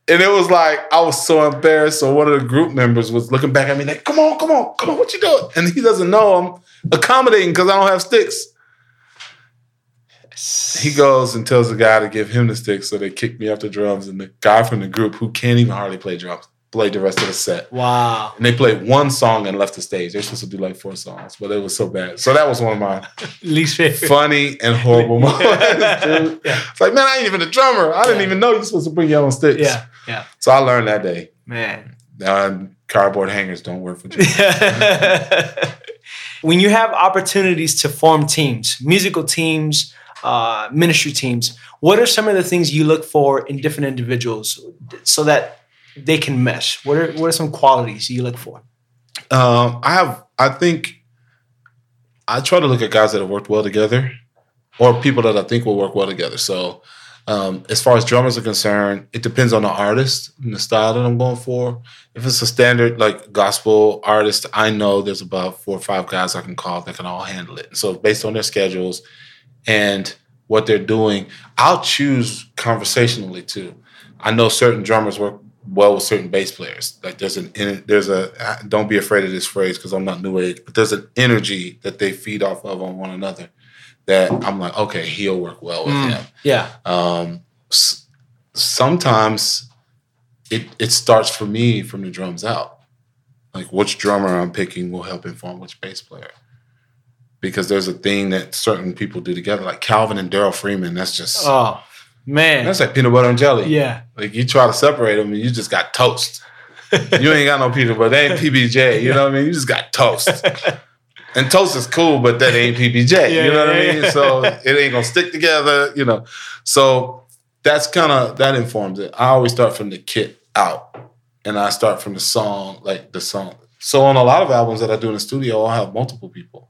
And it was like I was so embarrassed. So one of the group members was looking back at me like, "Come on, come on, come on, what you doing?" And he doesn't know I'm accommodating because I don't have sticks. He goes and tells the guy to give him the sticks, so they kick me off the drums. And the guy from the group who can't even hardly play drums played the rest of the set. Wow. And they played one song and left the stage. They're supposed to do like four songs, but it was so bad. So that was one of my Least favorite. funny and horrible moments, dude. Yeah. It's like, man, I ain't even a drummer. I didn't Yeah. even know you're supposed to bring your own sticks. Yeah. Yeah. So I learned that day. Man. Uh, cardboard hangers don't work for drummers. when you have opportunities to form teams, musical teams, uh, ministry teams, what are some of the things you look for in different individuals so that they can mesh? What are what are some qualities you look for? Um, I have, I think, I try to look at guys that have worked well together, or people that I think will work well together. So, um, as far as drummers are concerned, it depends on the artist and the style that I'm going for. If it's a standard like gospel artist, I know there's about four or five guys I can call that can all handle it. So, based on their schedules and what they're doing, I'll choose conversationally too. I know certain drummers work well with certain bass players. Like there's an there's a don't be afraid of this phrase because I'm not new age, but there's an energy that they feed off of on one another that I'm like, okay, he'll work well with Mm. him. Yeah. Um, sometimes it it starts for me from the drums out. Like which drummer I'm picking will help inform which bass player. Because there's a thing that certain people do together, like Calvin and Daryl Freeman. That's just Oh man. that's like peanut butter and jelly. yeah. Like you try to separate them, and you just got toast. you ain't got no peanut butter. They ain't PBJ. You know what I mean? You just got toast. And toast is cool, but that ain't PBJ. Yeah, you know what yeah, I mean? yeah. So it ain't gonna stick together. You know. So that's kind of that informs it. I always start from the kit out, and I start from the song, like the song. So on a lot of albums that I do in the studio, I'll have multiple people.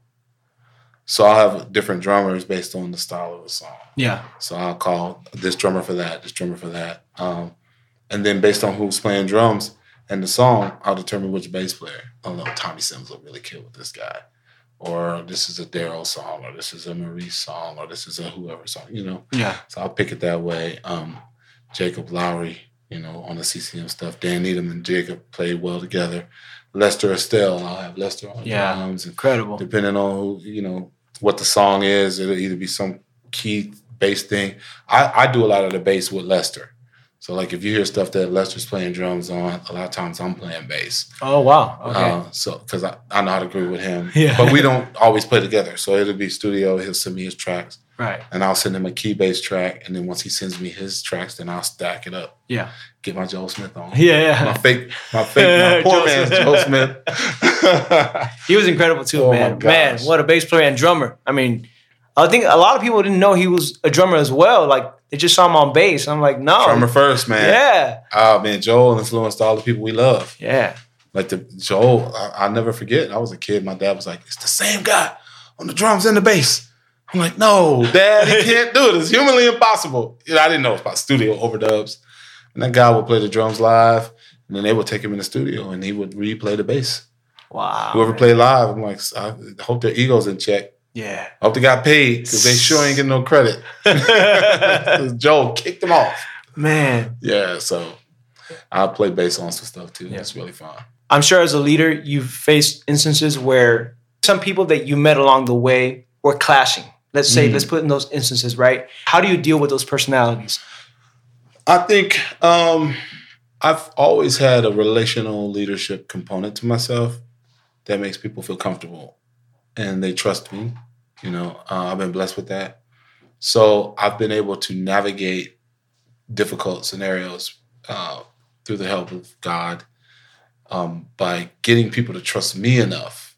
So I'll have different drummers based on the style of the song. Yeah. So I'll call this drummer for that, this drummer for that. Um, and then based on who's playing drums and the song, I'll determine which bass player. Oh no, Tommy Sims will really kill with this guy. Or this is a Daryl song, or this is a Maurice song, or this is a whoever song, you know. Yeah. So I'll pick it that way. Um, Jacob Lowry, you know, on the CCM stuff. Dan Needham and Jacob played well together. Lester Estelle, I'll have Lester on Yeah. drums. Incredible. depending on who, you know what the song is. It'll either be some key bass thing. I, I do a lot of the bass with Lester. So like if you hear stuff that Lester's playing drums on, a lot of times I'm playing bass. Oh wow. Okay. Uh, so because I, I know how to agree with him. Yeah. But we don't always play together. So it'll be studio. He'll send me his tracks, right. and I'll send him a key bass track. And then once he sends me his tracks, then I'll stack it up. Yeah. Get my Joe Smith on. Yeah. My fake, my fake, my poor Joe man's Smith. Joe Smith. He was incredible too, Oh, man. Man, what a bass player and drummer. I mean, I think a lot of people didn't know he was a drummer as well. Like they just saw him on bass. I'm like, no. Drummer first, man. Yeah. Oh man, Joel influenced all the people we love. Yeah. Like the Joel, I, I'll never forget. I was a kid. My dad was like, "It's the same guy on the drums and the bass." I'm like, "No, Dad, he can't do it. It's humanly impossible." You know, I didn't know it was about studio overdubs, and that guy would play the drums live, and then they would take him in the studio, and he would replay the bass. Wow. Whoever man. played live, I'm like, I hope their egos in check. Yeah. I hope they got paid because they sure ain't getting no credit. Joel kicked them off. man. Yeah, so I play bass on some stuff too. Yeah. It's really fun. I'm sure as a leader, you've faced instances where some people that you met along the way were clashing. Let's say, Mhm. let's put in those instances, right? How do you deal with those personalities? I think um, I've always had a relational leadership component to myself that makes people feel comfortable and they trust me. You know, uh, I've been blessed with that. So I've been able to navigate difficult scenarios uh, through the help of God um, by getting people to trust me enough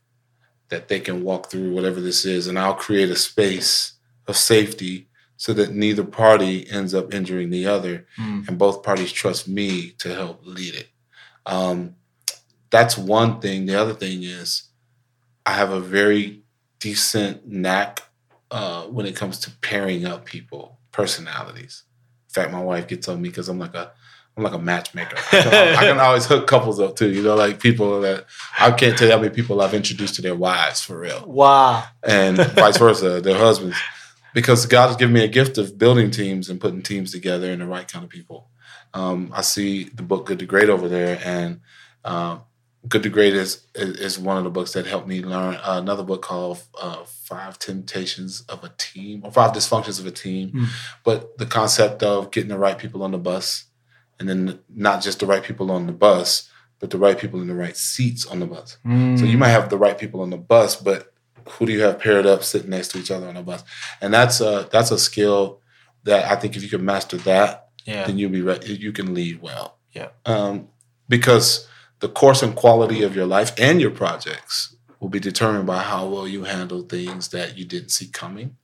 that they can walk through whatever this is, and I'll create a space of safety so that neither party ends up injuring the other Mm. and both parties trust me to help lead it. Um, that's one thing. The other thing is I have a very decent knack uh, when it comes to pairing up people, personalities. In fact, my wife gets on me because I'm like a I'm like a matchmaker. I can, I can always hook couples up too. You know, like people that I can't tell you how many people I've introduced to their wives for real Wow. and vice versa, their husbands. Because God has given me a gift of building teams and putting teams together and the right kind of people. Um, I see the book Good to Great over there, and um, Good to Great is, is is one of the books that helped me learn uh, another book called uh, Five Temptations of a Team or Five Dysfunctions of a Team. Hmm. But the concept of getting the right people on the bus, and then not just the right people on the bus, but the right people in the right seats on the bus. Mm. So you might have the right people on the bus, but who do you have paired up sitting next to each other on the bus? And that's a that's a skill that I think if you can master that, yeah. then you'll be re- you can lead well. Yeah. Um, because the course and quality of your life and your projects will be determined by how well you handle things that you didn't see coming,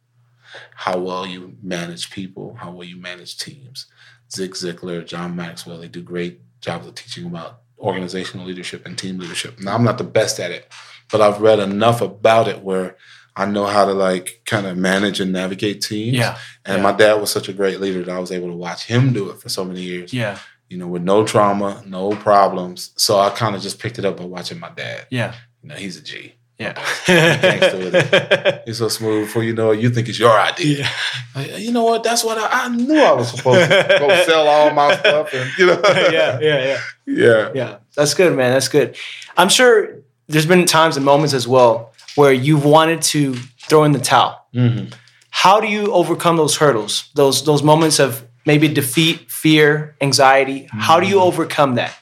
how well you manage people, how well you manage teams. Zig Ziglar, John Maxwell, they do great jobs of teaching about organizational leadership and team leadership. Now I'm not the best at it, but I've read enough about it where I know how to like kind of manage and navigate teams. Yeah. And Yeah. my dad was such a great leader that I was able to watch him do it for so many years. Yeah. You know, with no trauma, no problems. So I kind of just picked it up by watching my dad. Yeah. You know, he's a G. Yeah. Gangster with He's so smooth. Before you know it, you think it's your idea. yeah. Like, you know what? That's what I, I knew I was supposed to go sell all my stuff. And you know, yeah. Yeah. Yeah. yeah. Yeah, that's good, man. That's good. I'm sure there's been times and moments as well where you've wanted to throw in the towel. Mhm. How do you overcome those hurdles? Those those moments of maybe defeat, fear, anxiety. How do you overcome that?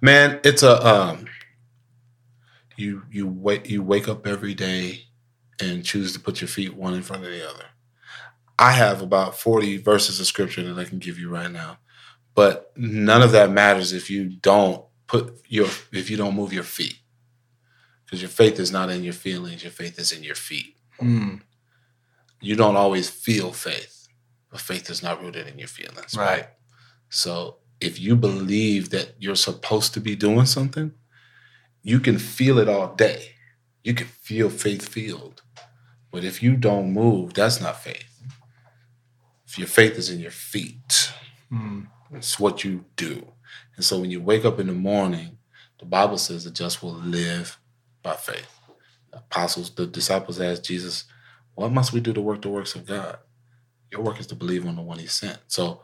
Man, it's a um. You you wake you wake up every day and choose to put your feet one in front of the other. I have about forty verses of scripture that I can give you right now, but none of that matters if you don't put your if you don't move your feet, because your faith is not in your feelings. Your faith is in your feet. Mm, You don't always feel faith, but faith is not rooted in your feelings. Right. So if you believe that you're supposed to be doing something, you can feel it all day. You can feel faith filled. But if you don't move, that's not faith. If your faith is in your feet, mm, it's what you do. And so when you wake up in the morning, the Bible says the just will live by faith. The apostles, the disciples asked Jesus, What must we do to work the works of God? Your work is to believe on the one he sent. So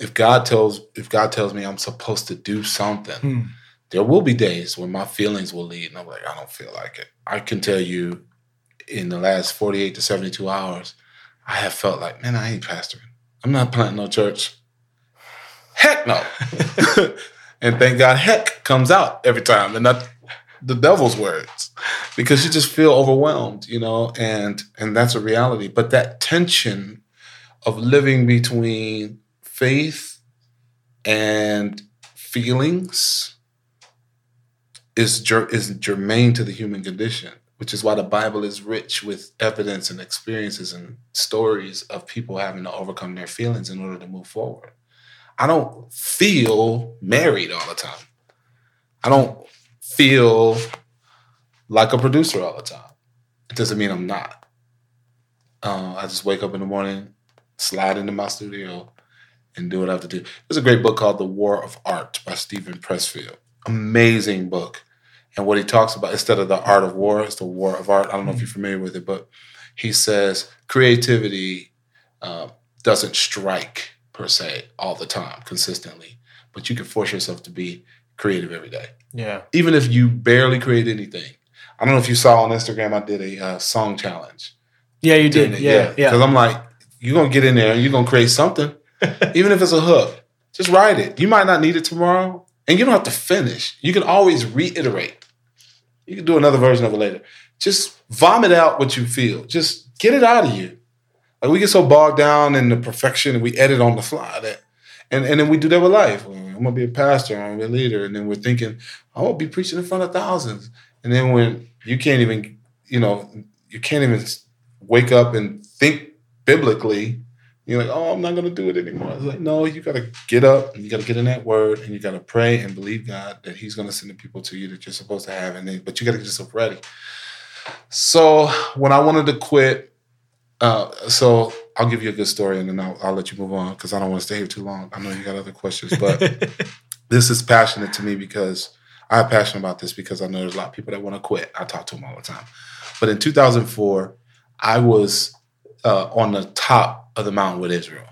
if God tells if God tells me I'm supposed to do something, mm. There will be days when my feelings will lead and I'm like, I don't feel like it. I can tell you in the last 48 to 72 hours, I have felt like, man, I ain't pastoring. I'm not planting no church. Heck no. and thank God heck comes out every time and not the devil's words. Because you just feel overwhelmed, you know, and and that's a reality. But that tension of living between faith and feelings is ger- is germane to the human condition, which is why the Bible is rich with evidence and experiences and stories of people having to overcome their feelings in order to move forward. I don't feel married all the time. I don't feel like a producer all the time. It doesn't mean I'm not. Uh, I just wake up in the morning, slide into my studio, and do what I have to do. There's a great book called The War of Art by Steven Pressfield. Amazing book. And what he talks about, instead of the art of war, it's the war of art. I don't know if you're familiar with it, but he says creativity uh, doesn't strike per se all the time, consistently, but you can force yourself to be creative every day Yeah. even if you barely create anything. I don't know if you saw on Instagram, I did a uh, song challenge. Yeah, you did. it, Yeah. Because Yeah. I'm like, you're gonna get in there and you're gonna create something, even if it's a hook. Just write it. You might not need it tomorrow, and you don't have to finish. You can always reiterate. You can do another version of it later. Just vomit out what you feel. Just get it out of you. Like we get so bogged down in the perfection and we edit on the fly that, and, and then we do that with life. I'm gonna be a pastor, I'm gonna be a leader, and then we're thinking, I won't be preaching in front of thousands. And then when you can't even, you know, you can't even wake up and think biblically. You're like, oh, I'm not gonna do it anymore. It's like, no, you gotta get up and you gotta get in that word and you gotta pray and believe God that He's gonna send the people to you that you're supposed to have, and then, but you gotta get yourself ready. So when I wanted to quit, uh, so I'll give you a good story and then I'll, I'll let you move on because I don't want to stay here too long. I know you got other questions, but this is passionate to me because I'm passionate about this because I know there's a lot of people that want to quit. I talk to them all the time. But in 2004, I was uh, on the top of the mountain with Israel.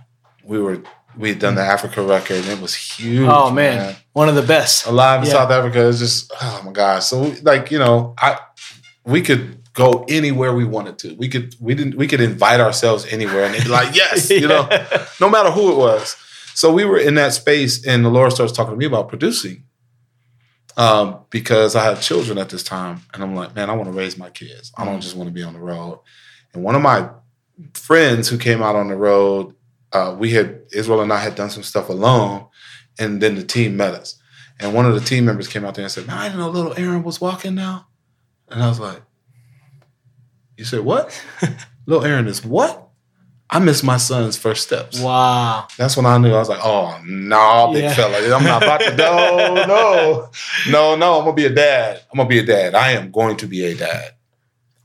We were we had done the Africa record and it was huge. Oh man, one of the best. Alive in Yeah. South Africa is just oh my gosh. So like you know, I we could go anywhere we wanted to. We could we didn't we could invite ourselves anywhere and they'd be like yes, you know, no matter who it was. So we were in that space, and the Lord starts talking to me about producing. Um, because I had children at this time, and I'm like, man, I want to raise my kids. I don't just want to be on the road. And one of my friends who came out on the road, uh, we had Israel and I had done some stuff alone, and then the team met us. And one of the team members came out there and said, "Man, I didn't know little Aaron was walking now." And I was like, "You said what? little Aaron is what?" I missed my son's first steps. Wow. That's when I knew I was like, oh no, big Yeah. fella. I'm not about to no, no, no, no. I'm gonna be a dad. I'm gonna be a dad. I am going to be a dad.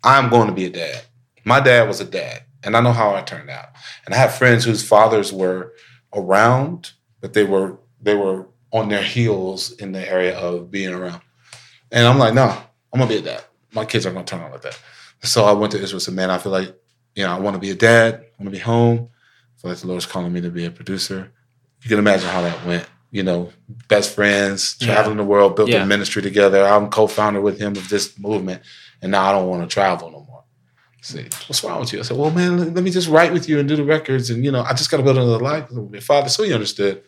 I'm going to be a dad. My dad was a dad, and I know how I turned out. And I have friends whose fathers were around, but they were they were on their heels in the area of being around. And I'm like, no, I'm gonna be a dad. My kids are gonna turn out like that. So I went to Israel and said, man, I feel like, you know, I want to be a dad. I want to be home. I feel like the Lord's calling me to be a producer. You can imagine how that went. You know, best friends, Yeah. traveling the world, built Yeah. a ministry together. I'm co-founder with him of this movement, and now I don't want to travel no more. See, what's wrong with you? I said, well, man, let, me just write with you and do the records, and you know, I just got to build another life with my father. So he understood.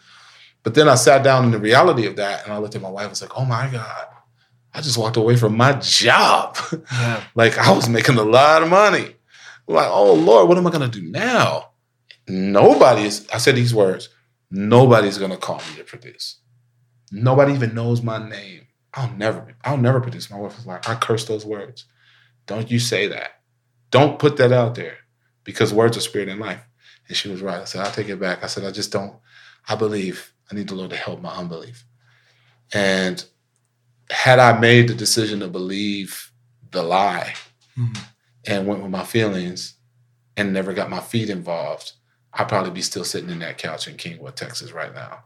But then I sat down in the reality of that, and I looked at my wife and was like, oh my god, I just walked away from my job. Yeah. Like I was making a lot of money. I'm like, oh Lord, what am I gonna do now? Nobody is, I said these words, nobody's gonna call me to produce. Nobody even knows my name. I'll never, I'll never produce. My wife was like, I curse those words. Don't you say that. Don't put that out there because words are spirit and life. And she was right. I said, I'll take it back. I said, I just don't, I believe. I need the Lord to help my unbelief. And had I made the decision to believe the lie Mhm. and went with my feelings and never got my feet involved, I'd probably be still sitting in that couch in Kingwood, Texas right now,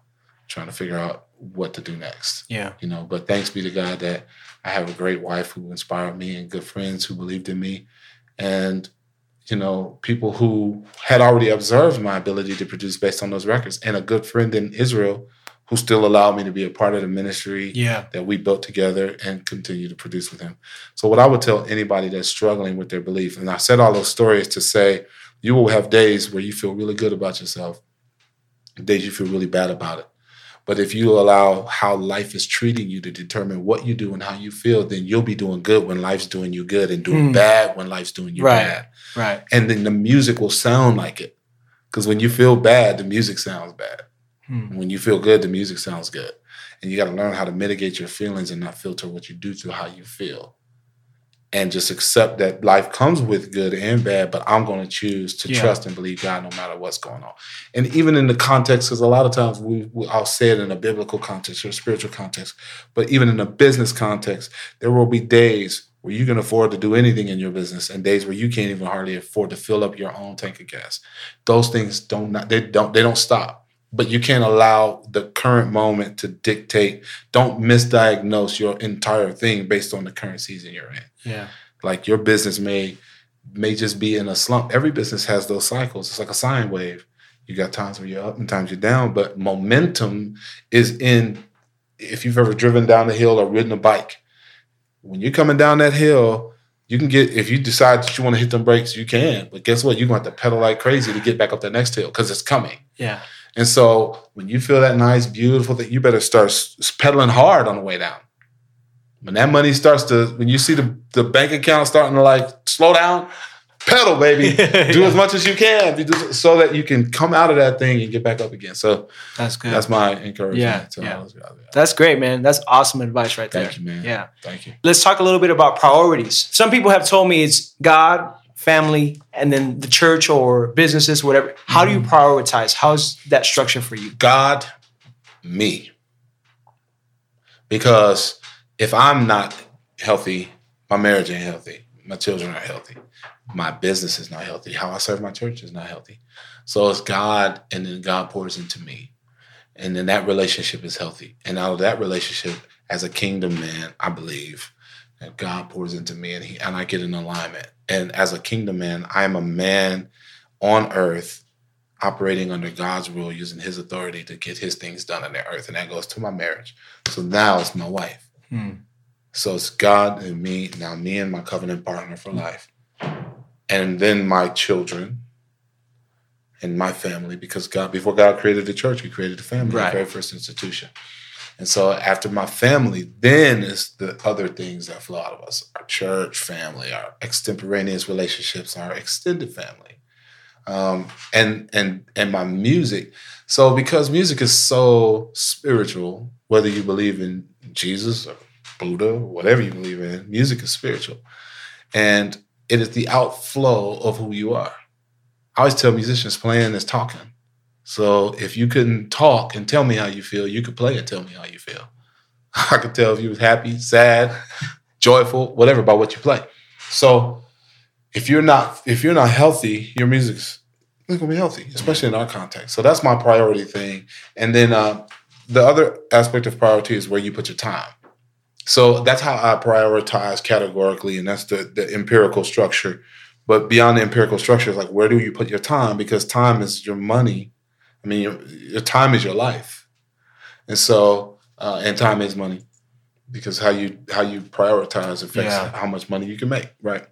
trying to figure out what to do next. Yeah. You know, but thanks be to God that I have a great wife who inspired me and good friends who believed in me. And, you know, people who had already observed my ability to produce based on those records, and a good friend in Israel who still allowed me to be a part of the ministry Yeah. that we built together and continue to produce with him. So, what I would tell anybody that's struggling with their belief, and I said all those stories to say, you will have days where you feel really good about yourself, days you feel really bad about it. But if you allow how life is treating you to determine what you do and how you feel, then you'll be doing good when life's doing you good and doing Mm. bad when life's doing you Right. bad. Right. And then the music will sound like it. Because when you feel bad, the music sounds bad. Hmm. When you feel good, the music sounds good. And you got to learn how to mitigate your feelings and not filter what you do to how you feel. And just accept that life comes with good and bad, but I'm going to choose to Yeah. trust and believe God no matter what's going on. And even in the context, because a lot of times we, we, I'll say it in a biblical context or spiritual context, but even in a business context, there will be days where you can afford to do anything in your business and days where you can't even hardly afford to fill up your own tank of gas. Those things don't not, they don't they don't stop. But you can't allow the current moment to dictate. Don't misdiagnose your entire thing based on the current season you're in. Yeah. Like your business may may just be in a slump. Every business has those cycles. It's like a sine wave. You got times where you're up and times you're down, but momentum is in if you've ever driven down the hill or ridden a bike. When you're coming down that hill, you can get if you decide that you want to hit them brakes, you can. But guess what? You're going to have to pedal like crazy to get back up the next hill because it's coming. Yeah. And so when you feel that nice, beautiful thing, you better start pedaling hard on the way down. When that money starts to, when you see the, the bank account starting to like slow down, pedal, baby. Do as much as you can so that you can come out of that thing and get back up again. So That's good. that's my encouragement. Yeah, to yeah. those guys. That's great, man. That's awesome advice right there. Thank you, man. Yeah. Thank you. Let's talk a little bit about priorities. Some people have told me it's God family and then the church or businesses, whatever. How do you Mm-hmm. prioritize? How's that structure for you? God, me. Because if I'm not healthy, my marriage ain't healthy, my children are healthy, my business is not healthy, how I serve my church is not healthy. So it's God, and then God pours into me. And then that relationship is healthy. And out of that relationship, as a kingdom man, I believe that God pours into me and he and I get in alignment. And as a kingdom man, I am a man on earth operating under God's rule, using his authority to get his things done on the earth. And that goes to my marriage. So now it's my wife. Hmm. So it's God and me, now me and my covenant partner for life. And then my children and my family, because God, before God created the church, He created the family, Right. the very first institution. And so after my family, then is the other things that flow out of us our church family, our extemporaneous relationships, our extended family. Um, and and and my music. So because music is so spiritual, whether you believe in Jesus or Buddha, or whatever you believe in, music is spiritual. And it is the outflow of who you are. I always tell musicians playing is talking. So if you couldn't talk and tell me how you feel, you could play and tell me how you feel. I could tell if you was happy, sad, joyful, whatever about what you play. So if you're not if you're not healthy, your music's not gonna be healthy, especially in our context. So that's my priority thing. And then uh, the other aspect of priority is where you put your time. So that's how I prioritize categorically, and that's the the empirical structure. But beyond the empirical structure is like where do you put your time? Because time is your money. I mean, your, your time is your life, and so uh, and time is money because how you how you prioritize affects Yeah. how much money you can make, right?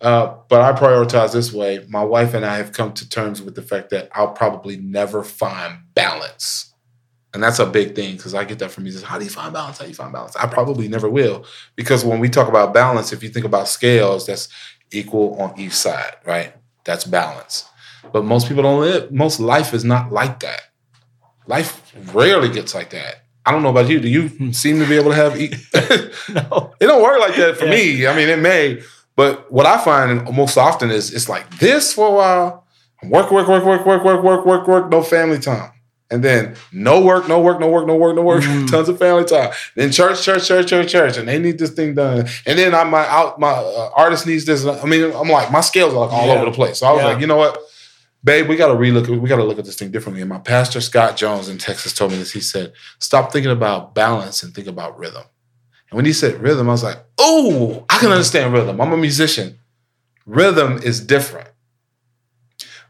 Uh, but I prioritize this way. My wife and I have come to terms with the fact that I'll probably never find balance. And that's a big thing because I get that from musicians. How do you find balance? How do you find balance? I probably never will. Because when we talk about balance, if you think about scales, that's equal on each side, right? That's balance. But most people don't live, most life is not like that. Life rarely gets like that. I don't know about you. Do you seem to be able to have e- No. it don't work like that for Yeah. me. I mean, it may, but what I find most often is it's like this for a while. Work, work, work, work, work, work, work, work, work, no family time. And then no work, no work, no work, no work, no work, Mm. tons of family time. Then church, church, church, church, church, and they need this thing done. And then I my out my uh, artist needs this. I mean, I'm like my scales are like all Yeah. over the place. So I was Yeah. like, you know what, babe, we got to relook. We got to look at this thing differently. And my pastor Scott Jones in Texas told me this. He said, stop thinking about balance and think about rhythm. And when he said rhythm, I was like, oh, I can understand rhythm. I'm a musician. Rhythm is different.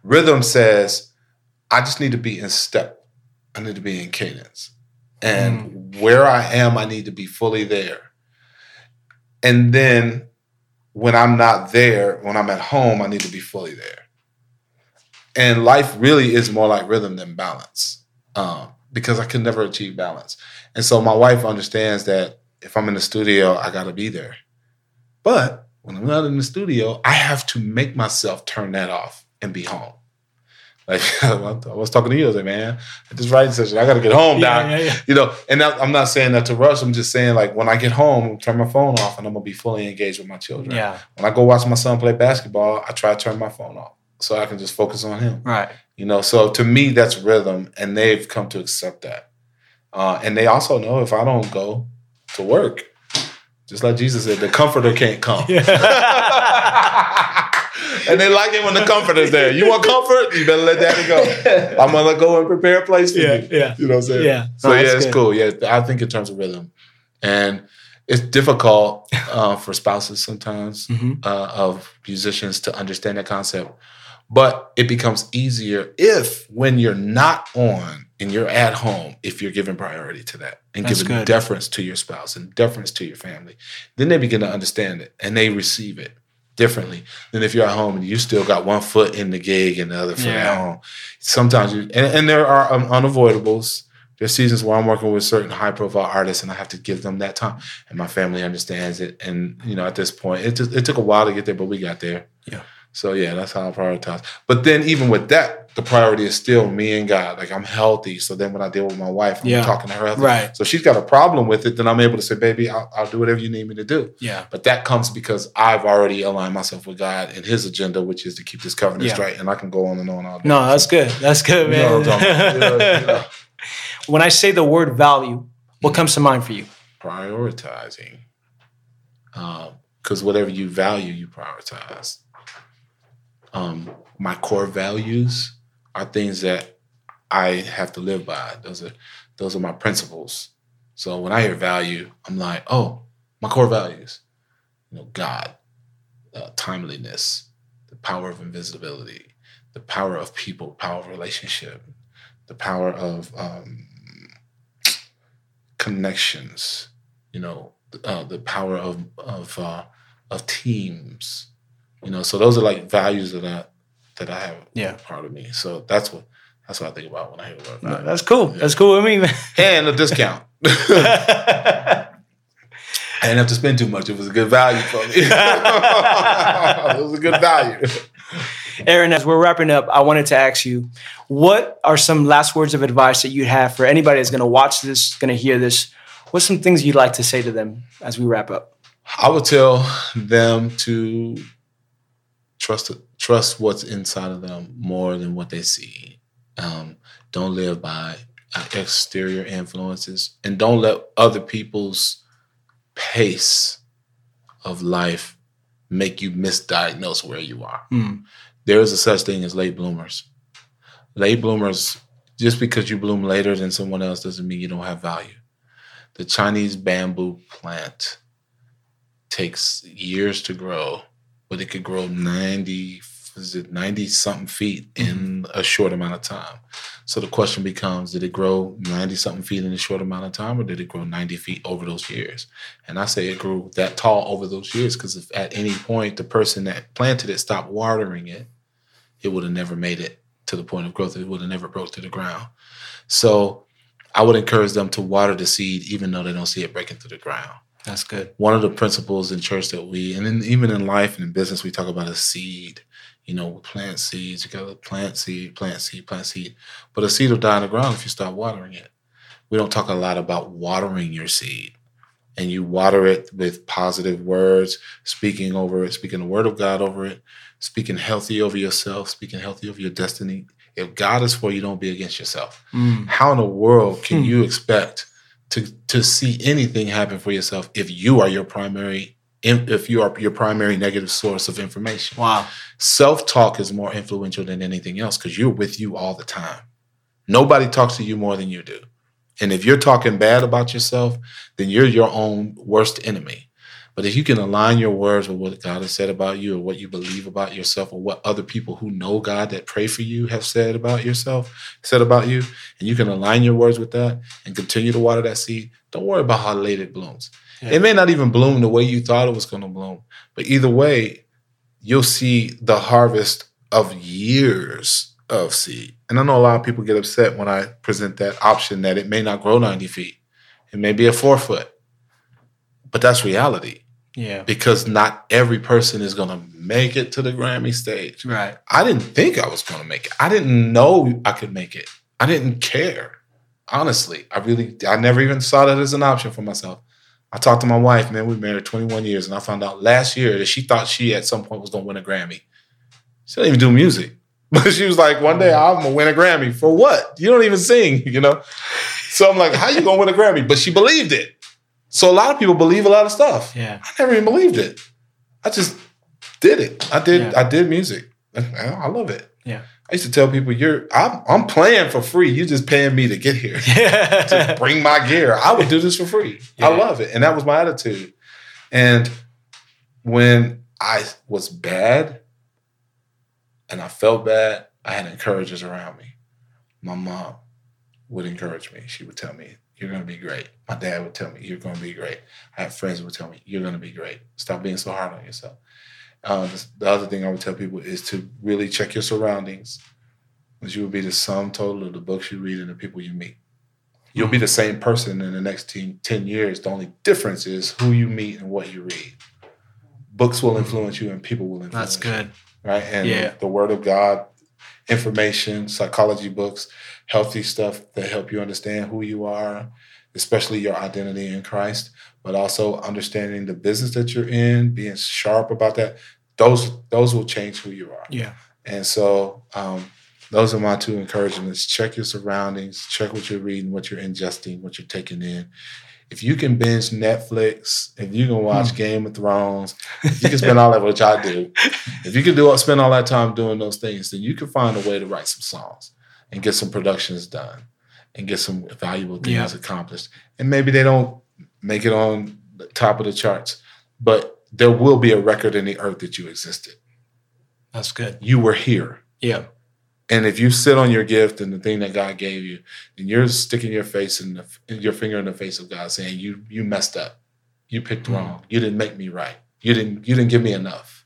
Rhythm says, I just need to be in step. I need to be in cadence. And mm. where I am, I need to be fully there. And then when I'm not there, when I'm at home, I need to be fully there. And life really is more like rhythm than balance um, because I can never achieve balance. And so my wife understands that if I'm in the studio, I got to be there. But when I'm not in the studio, I have to make myself turn that off and be home. Like I was talking to you, I was like, man, at this writing session, I got to get home now. Yeah, yeah, yeah. You know, and that, I'm not saying that to rush. I'm just saying like when I get home, I turn my phone off, and I'm gonna be fully engaged with my children. Yeah. When I go watch my son play basketball, I try to turn my phone off so I can just focus on him. Right. You know, so to me, that's rhythm, and they've come to accept that. Uh, and they also know if I don't go to work, just like Jesus said, the comforter can't come. and they like it when the comforter's there. You want comfort? You better let daddy go. I'm gonna go and prepare a place for Yeah, you. yeah. You know what I'm saying? Yeah. So No, yeah, it's good. cool. Yeah, I think in terms of rhythm, and it's difficult uh, for spouses sometimes Mhm. uh, of musicians to understand that concept. But it becomes easier if, when you're not on and you're at home, if you're giving priority to that and That's giving good. deference to your spouse and deference to your family, then they begin to understand it and they receive it differently than if you're at home and you still got one foot in the gig and the other foot Yeah. at home. Sometimes you, and, and there are um, unavoidables. There's seasons where I'm working with certain high profile artists and I have to give them that time. And my family understands it. And, you know, at this point, it just, it took a while to get there, but we got there. Yeah. So yeah, that's how I prioritize. But then even with that, the priority is still me and God. Like I'm healthy. So then when I deal with my wife, I'm Yeah. talking to her. healthy. Right. So she's got a problem with it, then I'm able to say, baby, I'll, I'll do whatever you need me to do. Yeah. But that comes because I've already aligned myself with God and His agenda, which is to keep this covenant Yeah. straight. And I can go on and on all day. No, that's good. That's good, You know man. what I'm talking about. Yeah, yeah. when I say the word value, what mm-hmm. comes to mind for you? prioritizing. Um, because whatever you value, you prioritize. Um, my core values are things that I have to live by. Those are those are my principles. So when I hear value, I'm like, oh, my core values. You know, God, uh, timeliness, the power of invisibility, the power of people, power of relationship, the power of um, connections. You know, uh, the power of of uh, of teams. You know, so those are like values that I that I have Yeah. part of me. So that's what that's what I think about when I hear the word No, that's cool. That's cool with me, man. and a discount. I didn't have to spend too much. It was a good value for me. it was a good value. Aaron, as we're wrapping up, I wanted to ask you, what are some last words of advice that you have for anybody that's going to watch this, going to hear this? What's some things you'd like to say to them as we wrap up? I would tell them to trust trust what's inside of them more than what they see. Um, don't live by exterior influences, and don't let other people's pace of life make you misdiagnose where you are. Mm. There is a such thing as late bloomers. Late bloomers, just because you bloom later than someone else doesn't mean you don't have value. The Chinese bamboo plant takes years to grow, but it could grow 90, is it 90 something feet in mm-hmm. a short amount of time. So the question becomes did it grow 90 something feet in a short amount of time, or did it grow 90 feet over those years? And I say it grew that tall over those years because if at any point the person that planted it stopped watering it, it would have never made it to the point of growth. It would have never broke to the ground. So I would encourage them to water the seed even though they don't see it breaking through the ground That's good. one of the principles in church that we and in, even in life and in business we talk about a seed you know we plant seeds you gotta plant seed plant seed plant seed but a seed will die in the ground if you stop watering it we don't talk a lot about watering your seed and you water it with positive words speaking over it speaking the word of god over it speaking healthy over yourself speaking healthy over your destiny if god is for you don't be against yourself Mm. how in the world can Hmm. you expect to to see anything happen for yourself if you are your primary if you are your primary negative source of information. Wow. self-talk is more influential than anything else because you're with you all the time. Nobody talks to you more than you do. And if you're talking bad about yourself then you're your own worst enemy but if you can align your words with what God has said about you or what you believe about yourself or what other people who know God that pray for you have said about yourself, said about you, and you can align your words with that and continue to water that seed, don't worry about how late it blooms. Yeah. It may not even bloom the way you thought it was going to bloom, but either way, you'll see the harvest of years of seed. And I know a lot of people get upset when I present that option that it may not grow 90 feet, it may be a four foot, but that's reality Yeah. because not every person is going to make it to the Grammy stage. Right. I didn't think I was going to make it. I didn't know I could make it. I didn't care. Honestly, I really, I never even saw that as an option for myself. I talked to my wife, man, we married 21 years, and I found out last year that she thought she at some point was going to win a Grammy. She didn't even do music. But she was like, one day mm. I'm going to win a Grammy. For what? You don't even sing, you know? So I'm like, how you going to win a Grammy? But she believed it. So a lot of people believe a lot of stuff. Yeah. I never even believed it. I just did it. I did. Yeah. I did music. I love it. Yeah. I used to tell people, "You're. I'm. I'm playing for free. You're just paying me to get here Yeah. to bring my gear. I would do this for free. Yeah. I love it, and that was my attitude. And when I was bad, and I felt bad, I had encouragers around me. My mom would encourage me. She would tell me, "You're going to be great." My dad would tell me, "You're going to be great." I have friends who would tell me, "You're going to be great. Stop being so hard on yourself." Uh, the other thing I would tell people is to really check your surroundings, because you will be the sum total of the books you read and the people you meet. You'll be the same person in the next 10, 10 years. The only difference is who you meet and what you read. Books will influence you and people will influence That's good. you. right? And Yeah. the Word of God, information, psychology books, healthy stuff that help you understand who you are, especially your identity in Christ, but also understanding the business that you're in, being sharp about that. Those those will change who you are. Yeah. And so um, those are my two encouragements. Check your surroundings, check what you're reading, what you're ingesting, what you're taking in. If you can binge Netflix, if you can watch Game of Thrones, if you can spend all that, which I do, if you can do spend all that time doing those things, then you can find a way to write some songs and get some productions done and get some valuable things Yeah. accomplished. And maybe they don't make it on the top of the charts, but there will be a record in the earth that you existed. That's good. You were here. Yeah. And if you sit on your gift and the thing that God gave you, and you're sticking your face in the your finger in the face of God, saying you you messed up, you picked Mm. wrong, you didn't make me right, you didn't you didn't give me enough.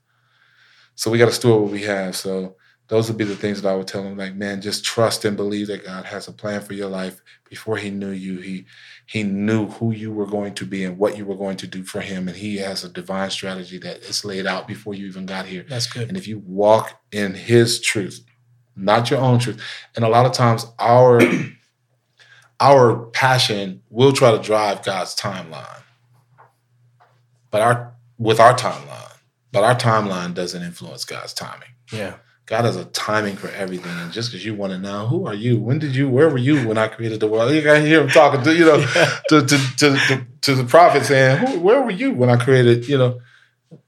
So we got to store what we have. So those would be the things that I would tell them. Like, man, just trust and believe that God has a plan for your life. Before He knew you, He He knew who you were going to be and what you were going to do for Him, and He has a divine strategy that is laid out before you even got here. That's good. And if you walk in his truth, not your own truth, and a lot of times our our passion will try to drive God's timeline. But our with our timeline, but our timeline doesn't influence God's timing. Yeah. God has a timing for everything, and just because you want to know who are you, when did you, where were you when I created the world? You got to hear him talking to you know to, to, to, to, to the prophet saying, who, where were you when I created, you know,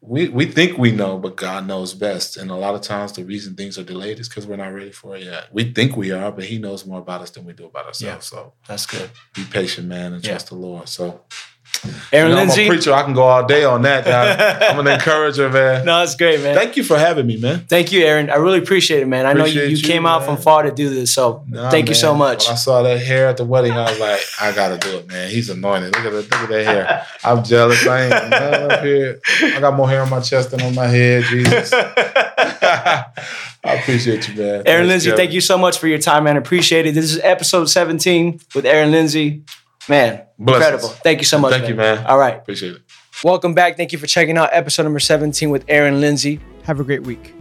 we, we think we know, but God knows best. And a lot of times the reason things are delayed is because we're not ready for it yet. We think we are, but he knows more about us than we do about ourselves. So That's good. be patient, man, and Yeah. trust the Lord. So Aaron you know, I'm Lindsey. a preacher. I can go all day on that, guy. I'm an encourager, man. No, that's great, man. Thank you for having me, man. Thank you, Aaron. I really appreciate it, man. I know you, you you, came out from far to do this, so Nah, thank you so much. When I saw that hair at the wedding, I was like, I gotta do it, man. He's anointed. Look at that, look at that hair. I'm jealous. I ain't up here. I got more hair on my chest than on my head. Jesus. I appreciate you, man. Aaron Thanks, Lindsey, Kevin. thank you so much for your time, man. Appreciate it. This is episode 17 with Aaron Lindsey. Man, Blessings. incredible. Thank you so much. Thank you, man. All right. Appreciate it. Welcome back. Thank you for checking out episode number 17 with Aaron Lindsey. Have a great week.